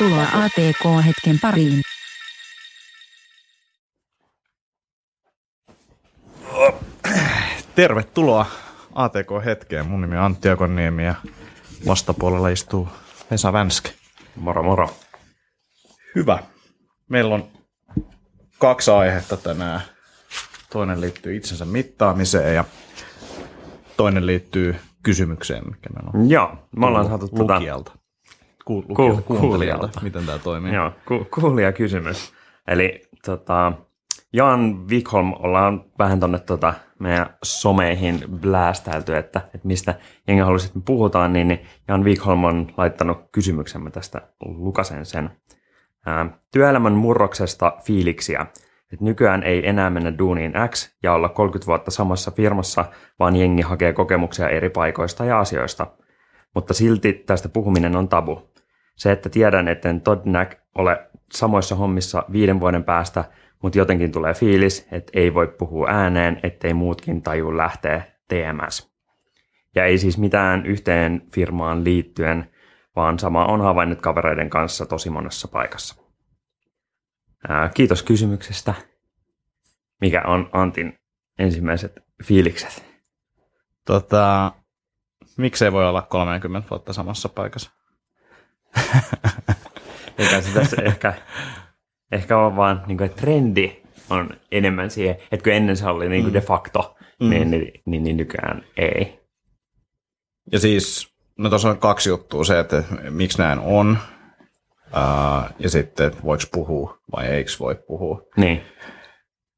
Tervetuloa ATK-hetken pariin. Tervetuloa ATK-hetkeen. Mun nimi on Antti Akoniemi ja vastapuolella istuu Vesa Vänskä. Moro moro. Hyvä. Meillä on kaksi aihetta tänään. Toinen liittyy itsensä mittaamiseen ja toinen liittyy kysymykseen, mikä meillä on Joo, me ollaan saatu tota, lukijalta. Ku, lukijalta, Ku- kuuntelijalta. kuulijalta. Miten tämä toimii? joo, ku, kuulija kysymys. Eli tota, Jan Wikholm ollaan vähän tonne tota, meidän someihin blästäilty, että, että mistä jengi haluaisi, että me puhutaan, niin, niin Jan Wikholm on laittanut kysymyksemme tästä, lukasen sen. Ää, työelämän murroksesta fiiliksiä. Et nykyään ei enää mennä duuniin X ja olla 30 vuotta samassa firmassa, vaan jengi hakee kokemuksia eri paikoista ja asioista. Mutta silti tästä puhuminen on tabu. Se, että tiedän, etten todennäk ole samoissa hommissa viiden vuoden päästä, mutta jotenkin tulee fiilis, että ei voi puhua ääneen, ettei muutkin taju lähteä TMS. Ja ei siis mitään yhteen firmaan liittyen, vaan sama on havainnut kavereiden kanssa tosi monessa paikassa. Ää, kiitos kysymyksestä. Mikä on Antin ensimmäiset fiilikset? Tota, miksei voi olla 30 vuotta samassa paikassa? Eikä se tässä ehkä, ehkä on vaan, niin kuin, että trendi on enemmän siihen, että kun ennen se oli niin kuin de facto, mm. niin, niin, niin, niin nykyään ei. Ja siis, no tuossa on kaksi juttua. Se, että miksi näin on, ää, ja sitten, että voiko puhua vai eikö voi puhua. Niin,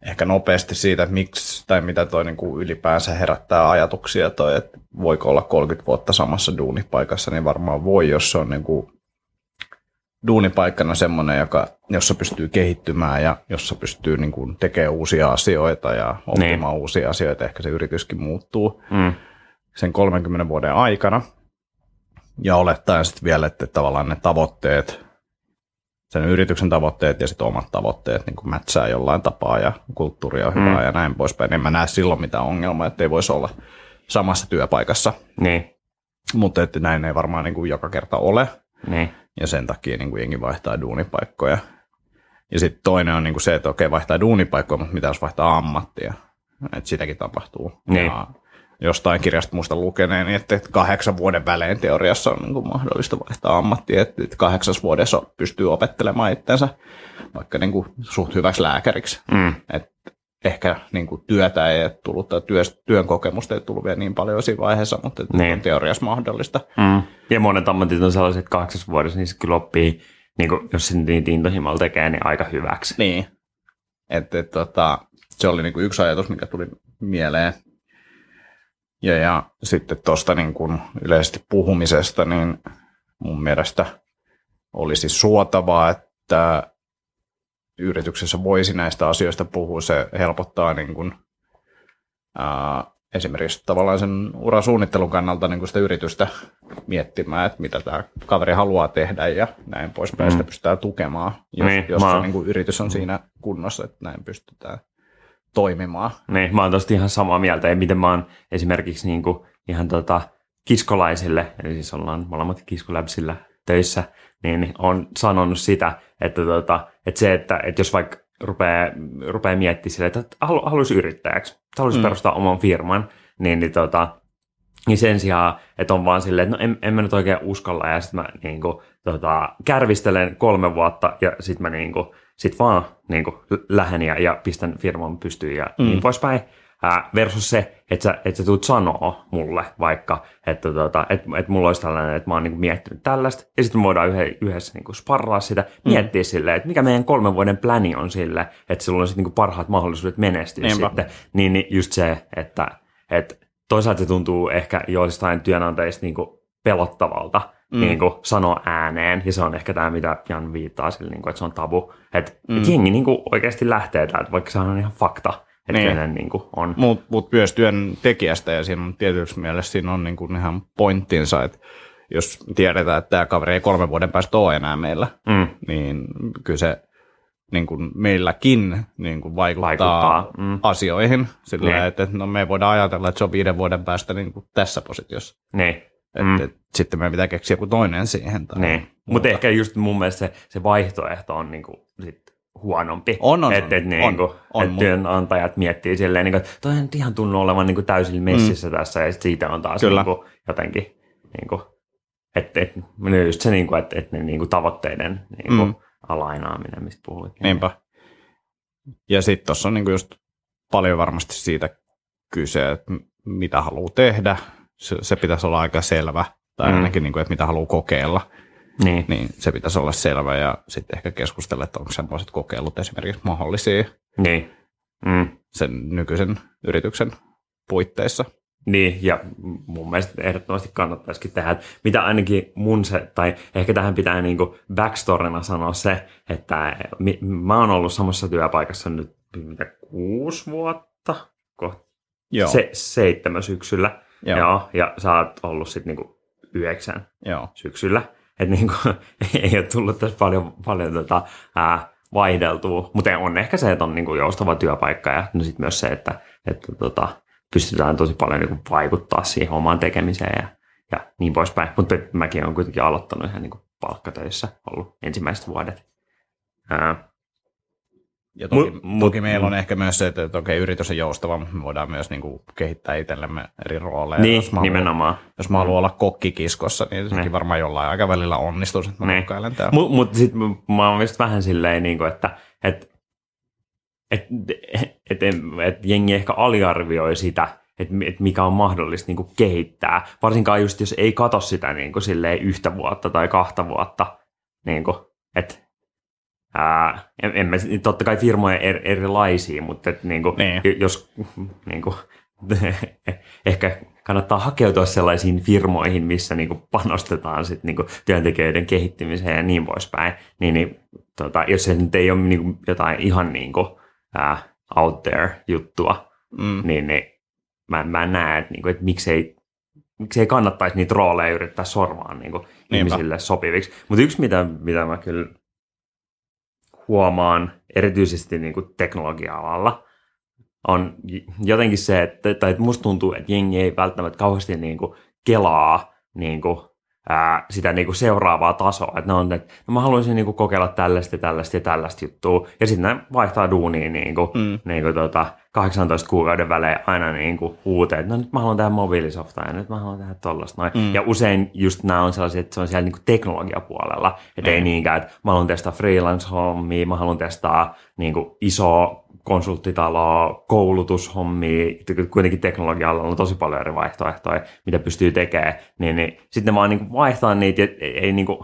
Ehkä nopeasti siitä, että miksi tai mitä toi niin kuin ylipäänsä herättää ajatuksia toi, että voiko olla 30 vuotta samassa duunipaikassa, niin varmaan voi, jos se on niin kuin duunipaikkana semmoinen, joka, jossa pystyy kehittymään ja jossa pystyy niin kuin tekemään uusia asioita ja oppimaan uusia asioita. Ehkä se yrityskin muuttuu mm. sen 30 vuoden aikana. Ja olettaen sitten vielä, että tavallaan ne tavoitteet, sen yrityksen tavoitteet ja sitten omat tavoitteet niin mätsää jollain tapaa ja kulttuuri on hyvää Mm. ja näin poispäin. En mä näe silloin mitään ongelmaa, että ei voisi olla samassa työpaikassa. niin, Mutta että näin ei varmaan niin kuin joka kerta ole niin, ja sen takia niin kuin jengi vaihtaa duunipaikkoja. Ja sitten toinen on niin kuin se, että okei, vaihtaa duunipaikkoja, mutta mitä jos vaihtaa ammattia? Että sitäkin tapahtuu. Niin. Ja jostain kirjasta muista lukeneen, niin että kahdeksan vuoden välein teoriassa on niin kuin mahdollista vaihtaa ammattia, että kahdeksas vuodessa pystyy opettelemaan itsensä vaikka niin kuin suht hyväksi lääkäriksi. mm. Et ehkä niin kuin työtä ei tullut tai työ, työn kokemusta ei tullut vielä niin paljon siinä vaiheessa, mutta Niin. on teoriassa mahdollista. Mm. Ja monet ammatit on sellaiset, että kahdeksas vuodessa, niin se kyllä oppii, niin kuin, jos se niin intohimolla tekee, niin aika hyväksi. Niin. Että et, tota, se oli niinku yksi ajatus, mikä tuli mieleen. Ja, ja sitten tuosta niinku yleisesti puhumisesta, niin mun mielestä olisi suotavaa, että yrityksessä voisi näistä asioista puhua. Se helpottaa niin kuin, ää, esimerkiksi tavallaan sen urasuunnittelun kannalta niin kuin sitä yritystä miettimään, että mitä tämä kaveri haluaa tehdä ja näin poispäin. Mm. Sitä pystytään tukemaan, jos, Niin, jos mä se niin kuin yritys on siinä kunnossa, että näin pystytään toimimaan. Niin, mä oon tosta ihan samaa mieltä. Ja miten mä oon esimerkiksi niin kuin ihan tota kiskolaisille, eli siis ollaan molemmat kiskolabsilla töissä, niin on sanonut sitä, että, tota, että se, että, että jos vaikka rupeaa, rupeaa miettimään silleen, että halu, haluaisi yrittäjäksi, haluaisi Mm. perustaa oman firman, niin, niin, tota, niin sen sijaan, että on vaan silleen, että no en, en mä nyt oikein uskalla, ja sitten mä niin kuin, tota, kärvistelen kolme vuotta, ja sitten mä niin kuin, sit vaan niin kuin, lähden ja, ja pistän firman pystyyn ja mm. niin poispäin. Ää, versus se, että sä, että sä tulet sanoo mulle vaikka, että, tota, että, että mulla olisi tällainen, että mä oon niin miettinyt tällaista, ja sitten me voidaan yhe, yhdessä niin sparraa sitä, miettiä silleen, että mikä meidän kolmen vuoden pläni on sille, että sulla on sitten niin parhaat mahdollisuudet menestyä Niinpä. sitten. Niin, niin just se, että, että toisaalta se tuntuu ehkä joistain työnantajista niin pelottavalta mm. niin kuin sanoa ääneen, ja se on ehkä tämä, mitä Jan viittaa sille, niin kuin, että se on tabu. Että mm. et jengi niin kuin oikeasti lähtee täältä, vaikka se on ihan fakta, että Niin. niin. kenen niin kuin on. Mutta mut myös työntekijästä ja siinä on tietysti mielessä siinä on niinku ihan pointtinsa, että jos tiedetään, että tämä kaveri ei kolmen vuoden päästä ole enää meillä, Mm. niin kyllä se niin kuin meilläkin niin kuin vaikuttaa, Vaikuttaa, mm. asioihin. Sillä Niin. että no me voidaan ajatella, että se on viiden vuoden päästä niin kuin tässä positiossa. Niin. Et, Mm. et, sitten meidän pitää keksiä joku toinen siihen. Tai Niin. Mutta ehkä just mun mielestä se, se vaihtoehto on niinku sit huonompi. On, on, Että et, on, niinku, on, on, et mut- työnantajat miettii silleen, niinku, että toi nyt ihan tunnu olevan niinku täysin messissä mm. tässä, ja siitä on taas Kyllä. niinku, jotenkin, niinku, että et, just se, niinku, että et ne niinku, tavoitteiden niinku, Mm. mm. alainaaminen, mistä puhuit. Niinpä. Ja sitten tuossa on niinku just paljon varmasti siitä kyse, että mitä haluaa tehdä. Se, se pitäisi olla aika selvä, tai Mm. ainakin, niinku, että mitä haluaa kokeilla. Niin. Niin se pitäisi olla selvä ja sitten ehkä keskustella, että onko semmoiset kokeilut esimerkiksi mahdollisia Niin. Mm. sen nykyisen yrityksen puitteissa. Niin, ja mun mielestä ehdottomasti kannattaisikin tehdä, mitä ainakin mun se, tai ehkä tähän pitää niinku backstorina sanoa se, että mi, mä oon ollut samassa työpaikassa nyt mitä, kuusi vuotta, kohta Joo, se, seitsemän syksyllä, Joo. Joo. Joo, ja sä oot ollut sitten niinku yhdeksän joo. syksyllä, että niinku, ei ole tullut tässä paljon, paljon tota, ää, vaihdeltua, mutta on ehkä se, että on niinku joustava työpaikka ja no sit myös se, että, että tota, pystytään tosi paljon niinku vaikuttaa siihen omaan tekemiseen ja, ja niin poispäin. Mutta mäkin olen kuitenkin aloittanut ihan niinku palkkatöissä, ollut ensimmäiset vuodet. Ää, Ja toki, Mut- toki mut- meillä on ehkä myös se, että, että okei, yritys on joustava, mutta me voidaan myös niin kuin, kehittää itsellemme eri rooleja. niin, jos mä haluan, nimenomaan. jos mä haluan olla kokkikiskossa, niin sekin Niin. varmaan jollain aikavälillä onnistuu, että mä Niin. Mutta mut sitten mä oon just vähän silleen, niin kuin, että et, et, et, et, et jengi ehkä aliarvioi sitä, että et mikä on mahdollista niin kuin kehittää. Varsinkaan just, jos ei katso sitä niin kuin silleen yhtä vuotta tai kahta vuotta. Niin kuin, et, ää, en, en mä, totta kai firmoja er, erilaisia, mutta et, niin kuin, Niin. jos niin kuin, ehkä kannattaa hakeutua sellaisiin firmoihin, missä niin kuin panostetaan sit niin kuin työntekijöiden kehittymiseen ja niin poispäin, niin, niin tota, jos se nyt ei ole niin kuin jotain ihan niin kuin, ää, out there juttua, Mm. niin, niin mä, mä en näe, että, niin kuin, että miksei, miksei kannattaisi niitä rooleja yrittää sormaa niin kuin ihmisille sopiviksi. Mutta yksi, mitä, mitä mä kyllä huomaan erityisesti niin kuin teknologia-alalla, on jotenkin se, että, tai että musta tuntuu, että jengi ei välttämättä kauheasti niin kuin kelaa niin kuin, ää, sitä niin kuin seuraavaa tasoa. Että ne on, että no mä haluaisin niin kuin kokeilla tällaista tällaista ja tällaista juttua. Ja sitten ne vaihtaa duunia niin kuin, Mm. niin kuin tota, 18 kuukauden välein aina niin kuin uuteen. että No nyt mä haluan tehdä mobiilisoftaa ja nyt mä haluan tehdä tollasta. Noin. Mm. Ja usein just nämä on sellaisia, että se on siellä niin kuin teknologiapuolella. Että ei Mm. niinkään, että mä haluan testaa freelance-hommia, mä haluan testaa niin kuin iso konsulttitaloa, koulutushommia, kuitenkin teknologialla on tosi paljon eri vaihtoehtoja, mitä pystyy tekemään, niin, niin sitten vaan niin kuin vaihtaa niitä, ei, ei niin kuin,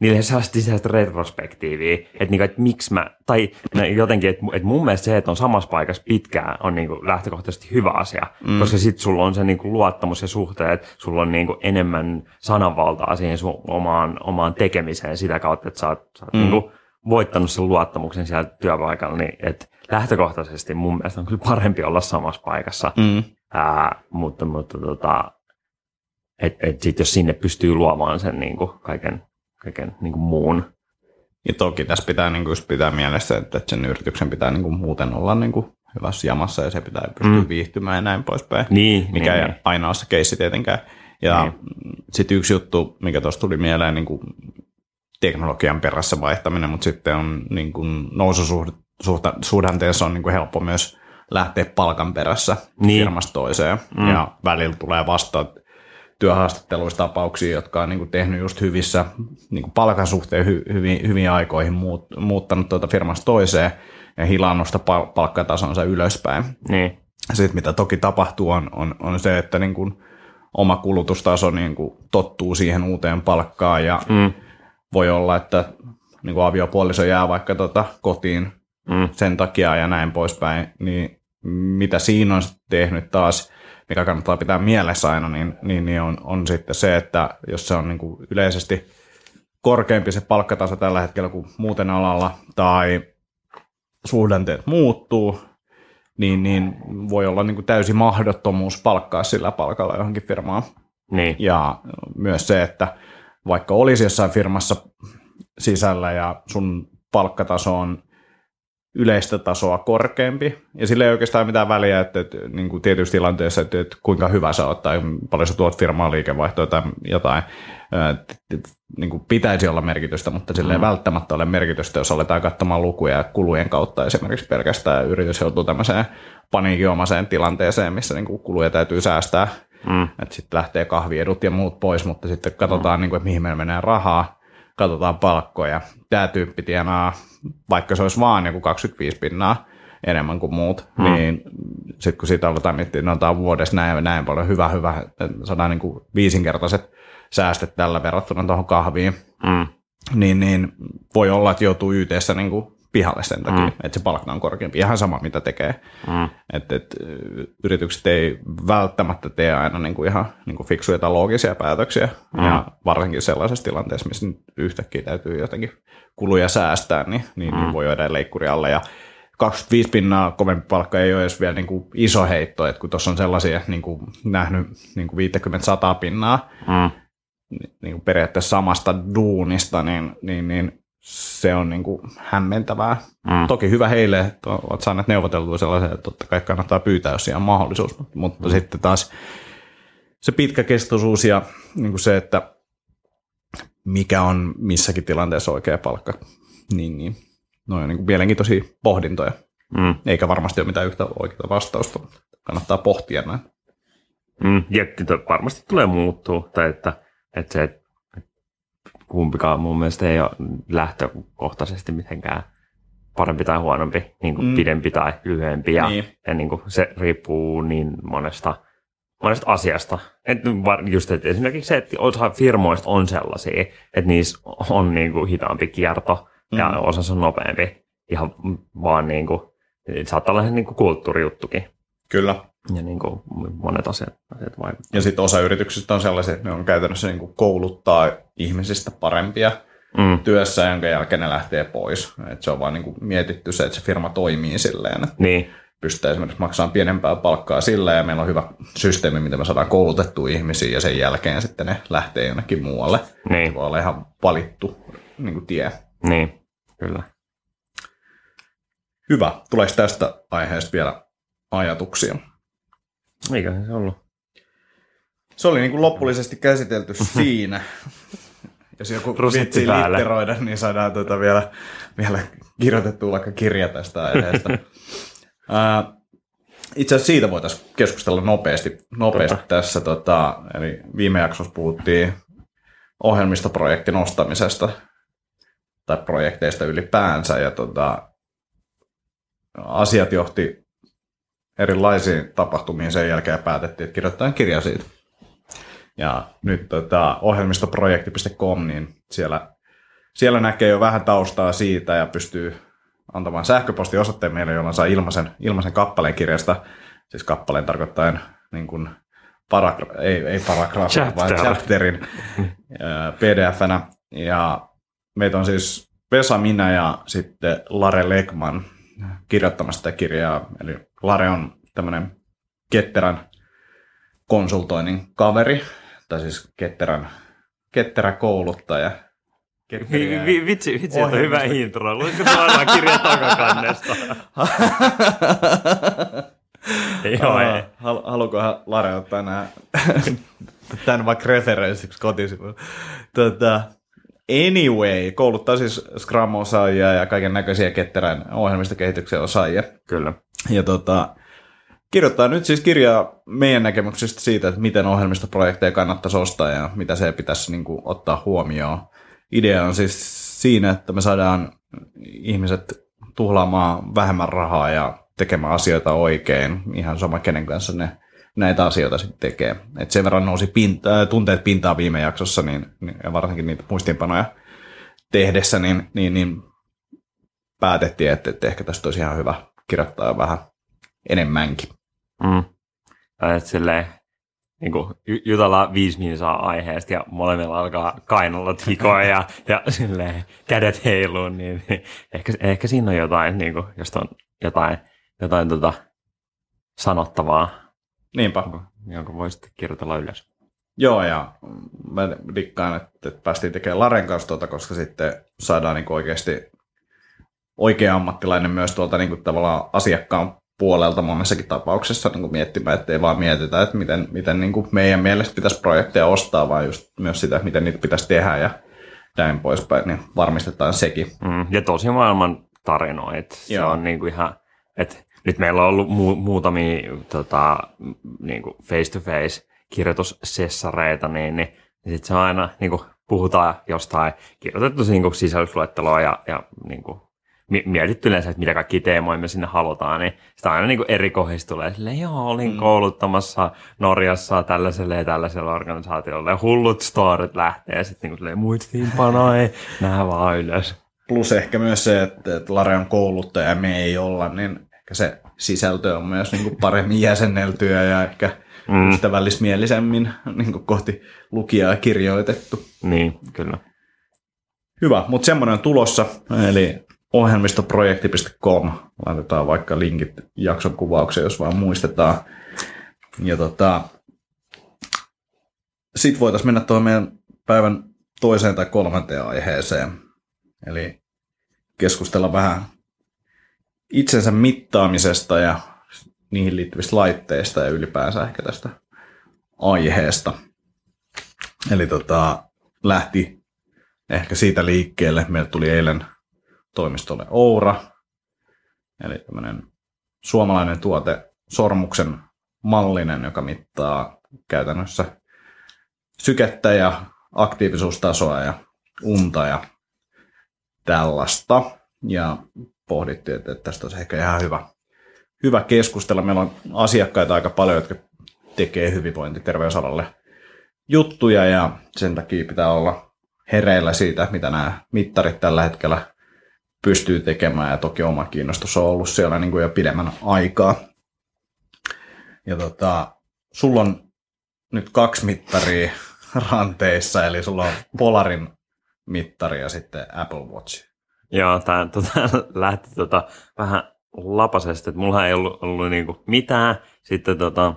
niille sisäistä retrospektiiviä, että, niin kuin, että miksi mä, tai no jotenkin, että, että mun mielestä se, että on samassa paikassa pitkään, on niin kuin lähtökohtaisesti hyvä asia, mm. koska sitten sulla on se niin kuin luottamus ja suhteet, sulla on niin kuin enemmän sananvaltaa siihen sun omaan, omaan tekemiseen sitä kautta, että sä oot, sä oot mm. niin kuin voittanut sen luottamuksen siellä työpaikalla, niin että lähtökohtaisesti mun mielestä on kyllä parempi olla samassa paikassa, Mm. ää, mutta, mutta tota, et, et sit jos sinne pystyy luomaan sen niin kuin kaiken, kaiken niin kuin muun. Ja toki tässä pitää niin kuin just pitää mielessä, että sen yrityksen pitää niin kuin muuten olla niin kuin hyvässä jamassa ja se pitää pystyä Mm. viihtymään ja näin poispäin. Niin, mikä niin, ei aina ole se keissi tietenkään. Ja Niin. sitten yksi juttu, mikä tuossa tuli mieleen, niin kuin teknologian perässä vaihtaminen, mutta sitten on niin kuin noususuhdanteessa on niin kuin helppo myös lähteä palkan perässä Niin. firmasta toiseen. Mm. Ja välillä tulee vastaan työhaastatteluissa tapauksia, jotka on niin kuin tehnyt just hyvissä niin kuin palkan suhteen hy, hyvin, hyviin aikoihin muut, muuttanut tuota firmasta toiseen ja hilannut sitä pal- palkkatasonsa ylöspäin. niin, Sitten mitä toki tapahtuu on, on, on se, että niin kuin oma kulutustaso niin kuin tottuu siihen uuteen palkkaan ja mm, voi olla, että niin kuin aviopuoliso jää vaikka tota kotiin mm, sen takia ja näin poispäin, niin mitä siinä on tehnyt taas, mikä kannattaa pitää mielessä aina, niin, niin, niin on, on sitten se, että jos se on niin kuin yleisesti korkeampi se palkkataso tällä hetkellä kuin muuten alalla, tai suhdanteet muuttuu, niin, niin voi olla niin kuin täysi mahdottomuus palkkaa sillä palkalla johonkin firmaan. niin, Ja myös se, että vaikka olisi jossain firmassa sisällä ja sun palkkataso on yleistä tasoa korkeampi. Ja sillä ei oikeastaan mitään väliä, että, että niin kuin tietyissä tilanteissa, että, että kuinka hyvä sä oot tai paljon sä tuot firmaa liikevaihtoa tai jotain. Että, että, niin kuin pitäisi olla merkitystä, mutta sillä ei mm. välttämättä ole merkitystä, jos aletaan katsomaan lukuja ja kulujen kautta esimerkiksi pelkästään yritys joutuu tämmöiseen paniikinomaiseen tilanteeseen, missä niin kuin kuluja täytyy säästää. Mm. Että sitten lähtee kahviedut ja muut pois, mutta sitten katsotaan, mm. niin kuin, että mihin meillä menee rahaa, katsotaan palkkoja. Tämä tyyppi tienaa, vaikka se olisi vaan joku 25 pinnaa enemmän kuin muut, mm. niin sitten kun siitä aletaan miettiä, no tämä on vuodessa näin, näin paljon hyvä, hyvä, saadaan niin kuin viisinkertaiset säästet tällä verrattuna tuohon kahviin, mm. niin, niin voi olla, että joutuu YTssä niin kuin pihalle sen takia, mm. että se palkka on korkeampi. Ihan sama, mitä tekee. Mm. Et, et, yritykset ei välttämättä tee aina niin kuin ihan niin kuin fiksuja tai loogisia päätöksiä, mm. ja varsinkin sellaisessa tilanteessa, missä yhtäkkiä täytyy jotenkin kuluja säästää, niin, niin, mm. niin voi jäädä leikkuri alle. Ja 25 pinnaa kovempi palkka ei ole edes vielä niin kuin iso heitto, että kun tuossa on sellaisia niin kuin nähnyt niin kuin 50-100 pinnaa, mm. niin kuin periaatteessa samasta duunista, niin, niin, niin se on niin kuin hämmentävää. Mm. Toki hyvä heille, että olet saaneet neuvoteltua sellaisen, että totta kai kannattaa pyytää, jos on mahdollisuus, mutta mm. sitten taas se pitkäkestoisuus ja niin kuin se, että mikä on missäkin tilanteessa oikea palkka, niin, niin ne on niin kuin mielenkiintoisia pohdintoja. Mm. Eikä varmasti ole mitään yhtä oikeaa vastausta, mutta kannattaa pohtia näin. Mm, ja varmasti tulee muuttua, tai että, että se, että kumpikaan mun mielestä ei ole lähtökohtaisesti mitenkään parempi tai huonompi, niin kuin mm. pidempi tai lyhyempi. Ja, niin. ja niin kuin se riippuu niin monesta, monesta asiasta. Et just, että esimerkiksi se, että osa firmoista on sellaisia, että niissä on niin kuin hitaampi kierto mm. ja osa on nopeampi. Ihan vaan niin kuin, saattaa olla niin kuin kulttuurijuttukin. Kyllä ja niin kuin monet asiat, asiat vaikuttavat. Ja sitten osa yrityksistä on sellaisia, että ne on käytännössä niin kuin kouluttaa ihmisistä parempia mm. työssä, jonka jälkeen ne lähtee pois. Et se on vaan niin kuin mietitty se, että se firma toimii silleen. Että niin. Pystytään esimerkiksi maksamaan pienempää palkkaa sillä ja meillä on hyvä systeemi, miten me saadaan koulutettua ihmisiä ja sen jälkeen sitten ne lähtee jonnekin muualle. Niin. Se voi olla ihan valittu niin kuin tie. Niin, kyllä. Hyvä. Tuleeko tästä aiheesta vielä ajatuksia? Eikä se ollut. Se oli niin kuin loppullisesti käsitelty siinä. Jos joku viitsii litteroida, niin saadaan tuota vielä, vielä kirjoitettua vaikka kirja tästä aiheesta. itse asiassa siitä voitaisiin keskustella nopeasti, nopeasti tässä. Tota, eli viime jaksossa puhuttiin ohjelmistoprojektin ostamisesta tai projekteista ylipäänsä. Ja tota, asiat johti erilaisiin tapahtumiin sen jälkeen päätettiin, että kirjoitetaan kirja siitä. Ja nyt tota, ohjelmistoprojekti.com, niin siellä, siellä näkee jo vähän taustaa siitä ja pystyy antamaan sähköpostiosoitteen meille, jolla saa ilmaisen, ilmaisen kappaleen kirjasta. Siis kappaleen tarkoittaen niin kuin paragra- ei, ei paragrafin, Chapter. vaan chapterin pdf-nä. Ja meitä on siis Vesa, minä ja sitten Lare Legman kirjoittamassa sitä kirjaa. Eli Lare on tämmöinen ketterän konsultoinnin kaveri, tai siis ketterän, ketterä kouluttaja. Vi, vitsi, vitsi, että hyvä intro. Luitko suoraan kirja takakannesta? Joo, ei. Hal, haluukohan Lare ottaa nämä, tämän vaikka referenssiksi kotisivuilla? Tota, Anyway, kouluttaa siis Scrum-osaajia ja kaiken näköisiä ketterän ohjelmistokehityksen osaajia. Kyllä. Ja tota, kirjoittaa nyt siis kirjaa meidän näkemyksistä siitä, että miten ohjelmistoprojekteja kannattaisi ostaa ja mitä se pitäisi niin kuin, ottaa huomioon. Idea on siis siinä, että me saadaan ihmiset tuhlaamaan vähemmän rahaa ja tekemään asioita oikein, ihan sama kenen kanssa ne näitä asioita sitten tekee. Et sen verran nousi pinta, äh, tunteet pintaa viime jaksossa, niin, niin, ja varsinkin niitä muistiinpanoja tehdessä, niin, niin, niin päätettiin, että, että ehkä tästä olisi ihan hyvä kirjoittaa vähän enemmänkin. Mm. Silleen, niin kuin, jutellaan viisi minsaa aiheesta ja molemmilla alkaa kainalla tikoa ja, ja silleen, kädet heiluu, niin, niin ehkä, ehkä siinä on jotain, niin kuin, jos on jotain, jotain tota, sanottavaa. Niinpä. Jonka voisit kirjoitella ylös. Joo, ja mä dikkaan, että päästiin tekemään Laren kanssa tuota, koska sitten saadaan niin oikeasti oikea ammattilainen myös tuolta niin kuin tavallaan asiakkaan puolelta monessakin tapauksessa niin kuin miettimään, ettei vaan mietitä, että miten, miten niin kuin meidän mielestä pitäisi projekteja ostaa, vaan just myös sitä, miten niitä pitäisi tehdä ja näin poispäin, niin varmistetaan sekin. Mm, ja tosi maailman tarinoita. Se on niinku ihan, että nyt meillä on ollut mu- muutamia tota, m- niinku face-to-face kirjoitussessareita, niin, niin, niin sit se on aina, niinku, puhutaan jostain kirjoitettu niinku sisällysluetteloa ja, ja niinku, mi- mietitty yleensä, että mitä kaikki teemoja me sinne halutaan, niin sitä aina niinku eri kohdissa tulee silleen, joo, olin mm. kouluttamassa Norjassa tällaiselle ja tällaiselle organisaatiolle, ja hullut storit lähtee, ja sitten niinku silleen, muistiinpano ei, nää vaan ylös. Plus ehkä myös se, että, että Lare on kouluttaja ja me ei olla, niin ehkä se sisältö on myös niin kuin paremmin jäsenneltyä ja ehkä mm. ystävällismielisemmin niin kuin kohti lukijaa kirjoitettu. Niin, kyllä. Hyvä, mutta semmoinen on tulossa, eli ohjelmistoprojekti.com. Laitetaan vaikka linkit jakson kuvaukseen, jos vaan muistetaan. Ja tota, sitten voitaisiin mennä tuohon meidän päivän toiseen tai kolmanteen aiheeseen. Eli keskustella vähän itsensä mittaamisesta ja niihin liittyvistä laitteista ja ylipäänsä ehkä tästä aiheesta. Eli tota, lähti ehkä siitä liikkeelle. Meille tuli eilen toimistolle Oura, eli tämmöinen suomalainen tuote, sormuksen mallinen, joka mittaa käytännössä sykettä ja aktiivisuustasoa ja unta ja tällaista. Ja pohdittiin, että tästä olisi ehkä ihan hyvä, hyvä keskustella. Meillä on asiakkaita aika paljon, jotka tekee hyvinvointi- terveysalalle juttuja ja sen takia pitää olla hereillä siitä, mitä nämä mittarit tällä hetkellä pystyy tekemään ja toki oma kiinnostus on ollut siellä niin kuin jo pidemmän aikaa. Ja tota, sulla on nyt kaksi mittaria ranteissa, eli sulla on Polarin mittari ja sitten Apple Watch. Joo, tämä tota, lähti tota, vähän lapasesti, että mulla ei ollut, ollut niinku mitään. Sitten tota,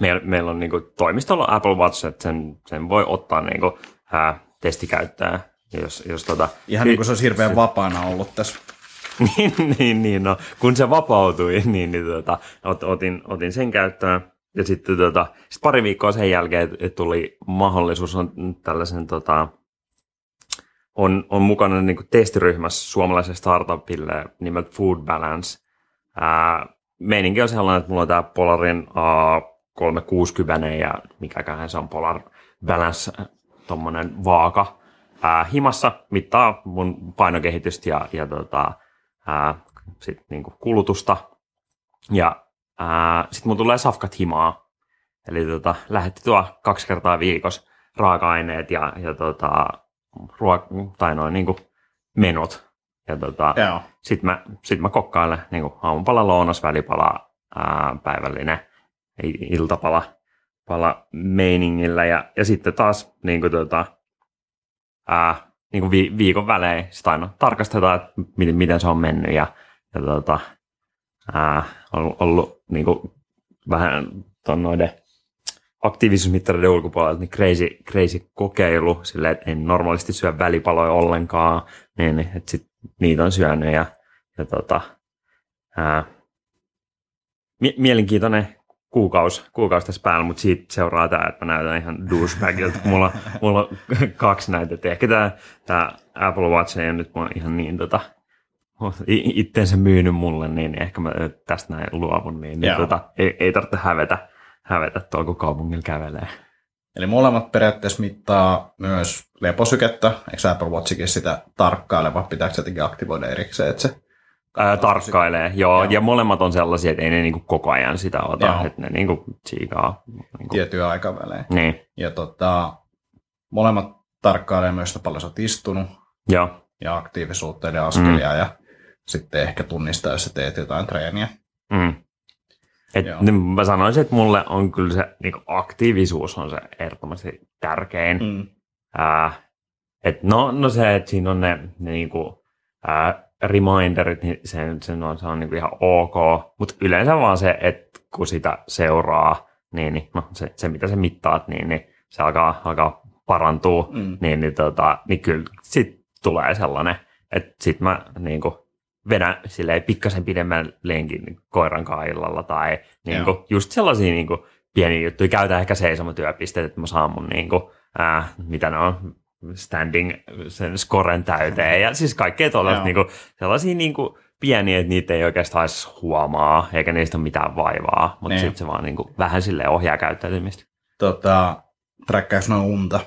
meillä, meillä on niinku toimistolla Apple Watch, että sen, sen voi ottaa niinku, ää, testikäyttöön. Jos, jos tota, Ihan niin kuin se olisi hirveän vapaana ollut tässä. niin, niin, niin, no, kun se vapautui, niin, niin tota, ot, otin, otin sen käyttöön. Ja sitten tota, sit pari viikkoa sen jälkeen tuli mahdollisuus on tällaisen, tota, on, on mukana niin kuin testiryhmässä suomalaiselle startupille nimeltä Food Balance. Ää, meininki on sellainen, että mulla on tämä Polarin A360 ja mikäköhän se on Polar Balance, tuommoinen vaaka ää, himassa, mittaa mun painokehitystä ja, ja tota, ää, sit niinku kulutusta. Ja sitten mun tulee safkat himaa. Eli tota, lähetti tuo kaksi kertaa viikossa raaka-aineet ja, ja tota, ruok- tai noin niinku menot. Ja tota, sitten mä, sit mä kokkailen niinku aamupala, lounas, välipala, ää, päivällinen, iltapala pala meiningillä. Ja, ja sitten taas niinku tota, ää, niinku vi, viikon välein sitä aina tarkastetaan, että miten, miten se on mennyt. Ja, ja tota, ää, on ollut niinku vähän ton noiden aktiivisuusmittareiden ulkopuolelta niin crazy, crazy kokeilu, silleen, että en normaalisti syö välipaloja ollenkaan, niin, niin että sit niitä on syönyt ja, ja tota, ää, mie- mielenkiintoinen kuukausi, kuukausi tässä päällä, mutta siitä seuraa tämä, että mä näytän ihan douchebagilta, kun mulla, mulla on kaksi näitä. Et ehkä tämä, tämä Apple Watch ei ole nyt mua ihan niin tota, itteensä myynyt mulle, niin ehkä mä tästä näin luovun, niin, niin tota, ei, ei tarvitse hävetä, hävetä tuolla, kun kaupungilla kävelee. Eli molemmat periaatteessa mittaa myös leposykettä. Eikö Apple Watchikin sitä tarkkaile, vai pitääkö se jotenkin aktivoida erikseen, että se Ää, tarkkailee, joo, Joo. ja molemmat on sellaisia, että ei ne niinku koko ajan sitä ota, Joo. että ne niinku tsiikaa. Niinku, tiettyä aikavälein. niin, Ja tota, molemmat tarkkailee myös sitä paljon sä oot istunut joo, ja aktiivisuutta ja askelia mm. ja sitten ehkä tunnistaa, jos sä teet jotain treeniä. mm. Et, Joo. niin mä sanoisin, että mulle on kyllä se niinku aktiivisuus on se ehdottomasti tärkein. Mm. Ää, et no, no se, että siinä on ne, ne niinku, ää, reminderit, niin sen, sen on, se on niinku ihan ok, mutta yleensä vaan se, että kun sitä seuraa, niin, niin no, se, se, mitä sä mittaat, niin, niin se alkaa, alkaa parantua, Mm. niin, niin, tota, niin kyllä sit tulee sellainen, että sit mä niinku, vedän silleen pikkasen pidemmän lenkin koiran kanssa illalla tai niin kuin, just sellaisia niin kuin, pieniä juttuja. Käytän ehkä seisomatyöpisteet, että mä saan mun niin kuin, ää, mitä ne on, standing sen scoren täyteen ja siis kaikkea tuollaista niin kuin, sellaisia niin kuin, pieniä, että niitä ei oikeastaan edes huomaa, eikä niistä ole mitään vaivaa, mutta Niin. sitten se vaan niin kuin, vähän sille ohjaa käyttäytymistä. Tota, träkkäys noin unta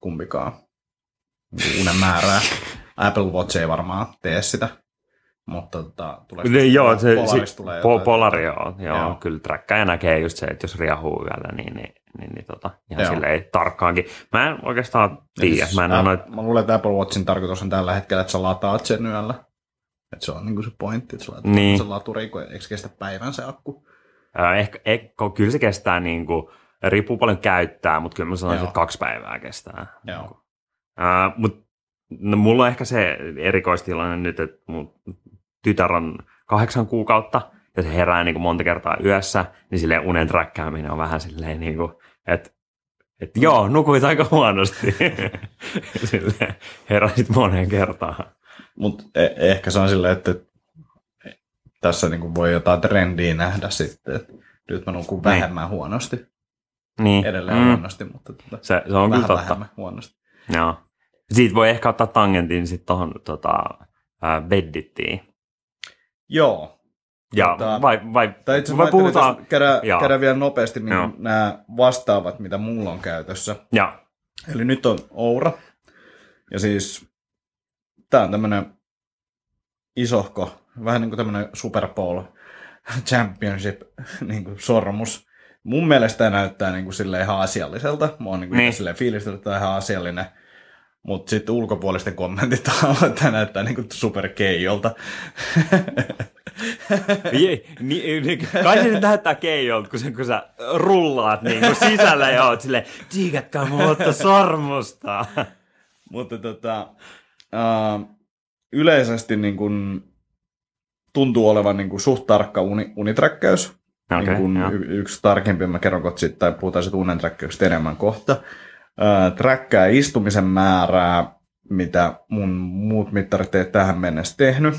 kumpikaan. Unen määrää. Apple Watch ei varmaan tee sitä. Mutta tota, tulee Niin, joo, se, Polaris se tulee po. Polari, joo, joo, Joo. kyllä träkkää ja näkee just se, että jos riahuu yöllä, niin, niin, niin, niin tota, ihan Joo. silleen tarkkaankin. Mä en oikeastaan tiedä, mä en Ä- ole noit, Mä luulen, että Apple Watchin tarkoitus on tällä hetkellä, että sä lataat sen yöllä. Että se on niin se pointti, että sä laitat Niin. sen laturiin, kun eikö kestä päivän se akku. ää, ehkä, ehkä, kyllä se kestää niin kuin, riippuu paljon käyttää, mutta kyllä mä sanoisin, Joo. että kaksi päivää kestää. Joo. Ää, mut, no, mulla on ehkä se erikoistilanne nyt, että mun tytär on kahdeksan kuukautta ja se herää niin kuin monta kertaa yössä, niin silleen unen träkkääminen on vähän silleen niin kuin, että et joo, nukuit aika huonosti. silleen, heräsit moneen kertaan. Mutta e- ehkä se on silleen, että tässä niin voi jotain trendiä nähdä sitten. Että nyt mä nukun vähemmän huonosti. Niin. Edelleen mm. huonosti, mutta tota, Se, se on kyllä vähän totta. vähemmän huonosti. Joo. Siitä voi ehkä ottaa tangentin sitten tuohon tota, ää, beddittiin. Joo. Ja Tota, vai, vai, Tai itse vai puhutaan... Joo. käydään vielä nopeasti niin nämä vastaavat, mitä mulla on käytössä. Ja, Eli nyt on Oura. Ja siis tää on tämmönen isohko, vähän niin kuin tämmönen Super Bowl Championship niin kuin sormus. Mun mielestä tää näyttää niin kuin silleen ihan asialliselta. Mä oon niin kuin Niin. silleen fiilistellyt, että tää on ihan asiallinen. Mutta sitten ulkopuolisten kommentit on, että tää näyttää niin kuin super keijolta. Ei, ni, ni, kai se nyt näyttää keijolta, kun, kun sä rullaat niin kuin sisällä ja oot silleen, tiikatkaa muuta sormusta. Mutta tota, uh, yleisesti niin kun, tuntuu olevan niin kun, suht tarkka uni, uniträkkäys. Okei, niin kun, y- yksi tarkempi, mä kerron kohta sit, tai puhutaan sitten unenträkkäyksestä enemmän kohta. Uh, träkkää istumisen määrää, mitä mun muut mittarit ei tähän mennessä tehnyt.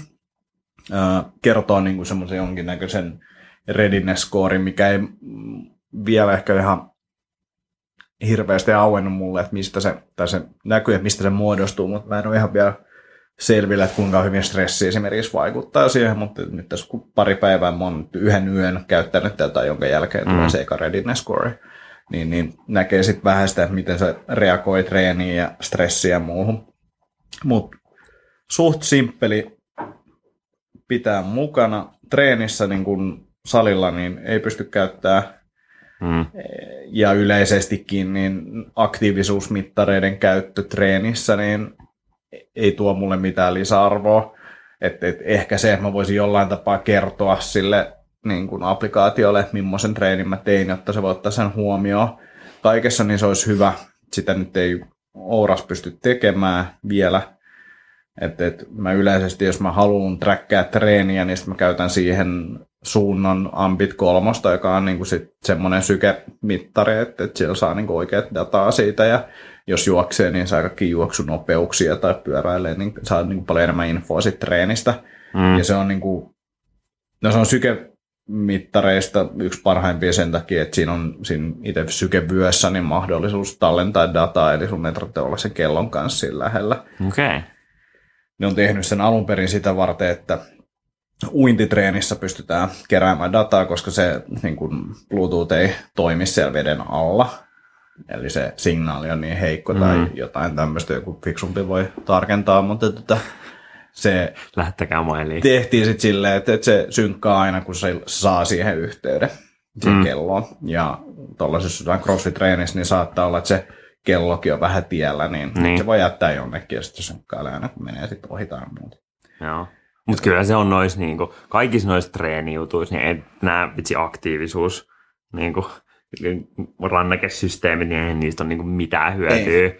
Kertoo niin semmoisen jonkinnäköisen readiness scorein, mikä ei mm, vielä ehkä ihan hirveästi auennut mulle, että mistä se, tai se näkyy, että mistä se muodostuu, mutta mä en ole ihan vielä selvillä, että kuinka hyvin stressi esimerkiksi vaikuttaa siihen, mutta nyt tässä kun pari päivää mä oon yhden yön käyttänyt tätä, jonka jälkeen tulee Mm. se eka readiness score, niin, niin näkee sitten vähän sitä, miten se reagoi treeniin ja stressiin ja muuhun. Mutta suht simppeli pitää mukana. Treenissä niin kun salilla niin ei pysty käyttämään Mm. ja yleisestikin niin aktiivisuusmittareiden käyttö treenissä niin ei tuo mulle mitään lisäarvoa. Et, et ehkä se, että mä voisin jollain tapaa kertoa sille niin kuin applikaatiolle, että millaisen treenin mä tein, jotta se voi ottaa sen huomioon. Kaikessa niin se olisi hyvä. Sitä nyt ei Ouras pysty tekemään vielä. Et, et mä yleisesti, jos mä haluan träkkää treeniä, niin mä käytän siihen suunnan Ambit kolmosta, joka on niinku sit semmoinen sykemittari, että et siellä saa niinku oikeat dataa siitä ja jos juoksee, niin saa kaikki juoksunopeuksia tai pyöräilee, niin saa niinku paljon enemmän infoa sit treenistä. Mm. Ja se on niinku, no se on sykemittareista yksi parhaimpia sen takia, että siinä on siinä itse sykevyössä niin mahdollisuus tallentaa dataa, eli sun ei tarvitse olla sen kellon kanssa siinä lähellä. Okay. ne on tehnyt sen alun perin sitä varten, että uintitreenissä pystytään keräämään dataa, koska se niin kuin Bluetooth ei toimi siellä veden alla. Eli se signaali on niin heikko mm. tai jotain tämmöistä, joku fiksumpi voi tarkentaa, mutta tota, se Lähettäkää mailiin. tehtiin sitten silleen, että, että se synkkaa aina, kun se saa siihen yhteyden siihen mm. Kelloon. Ja tuollaisessa jotain crossfit-treenissä niin saattaa olla, että se kellokin on vähän tiellä, niin, niin. Se voi jättää jonnekin ja sitten se synkkailee aina, kun menee sitten ohi tai muuta. Joo. Mutta kyllä se on nois, niinku, kaikissa noissa treenijutuissa, niin ei nämä vitsi aktiivisuus, niinku, rannakesysteemit, niin ei niistä ole niinku mitään hyötyä.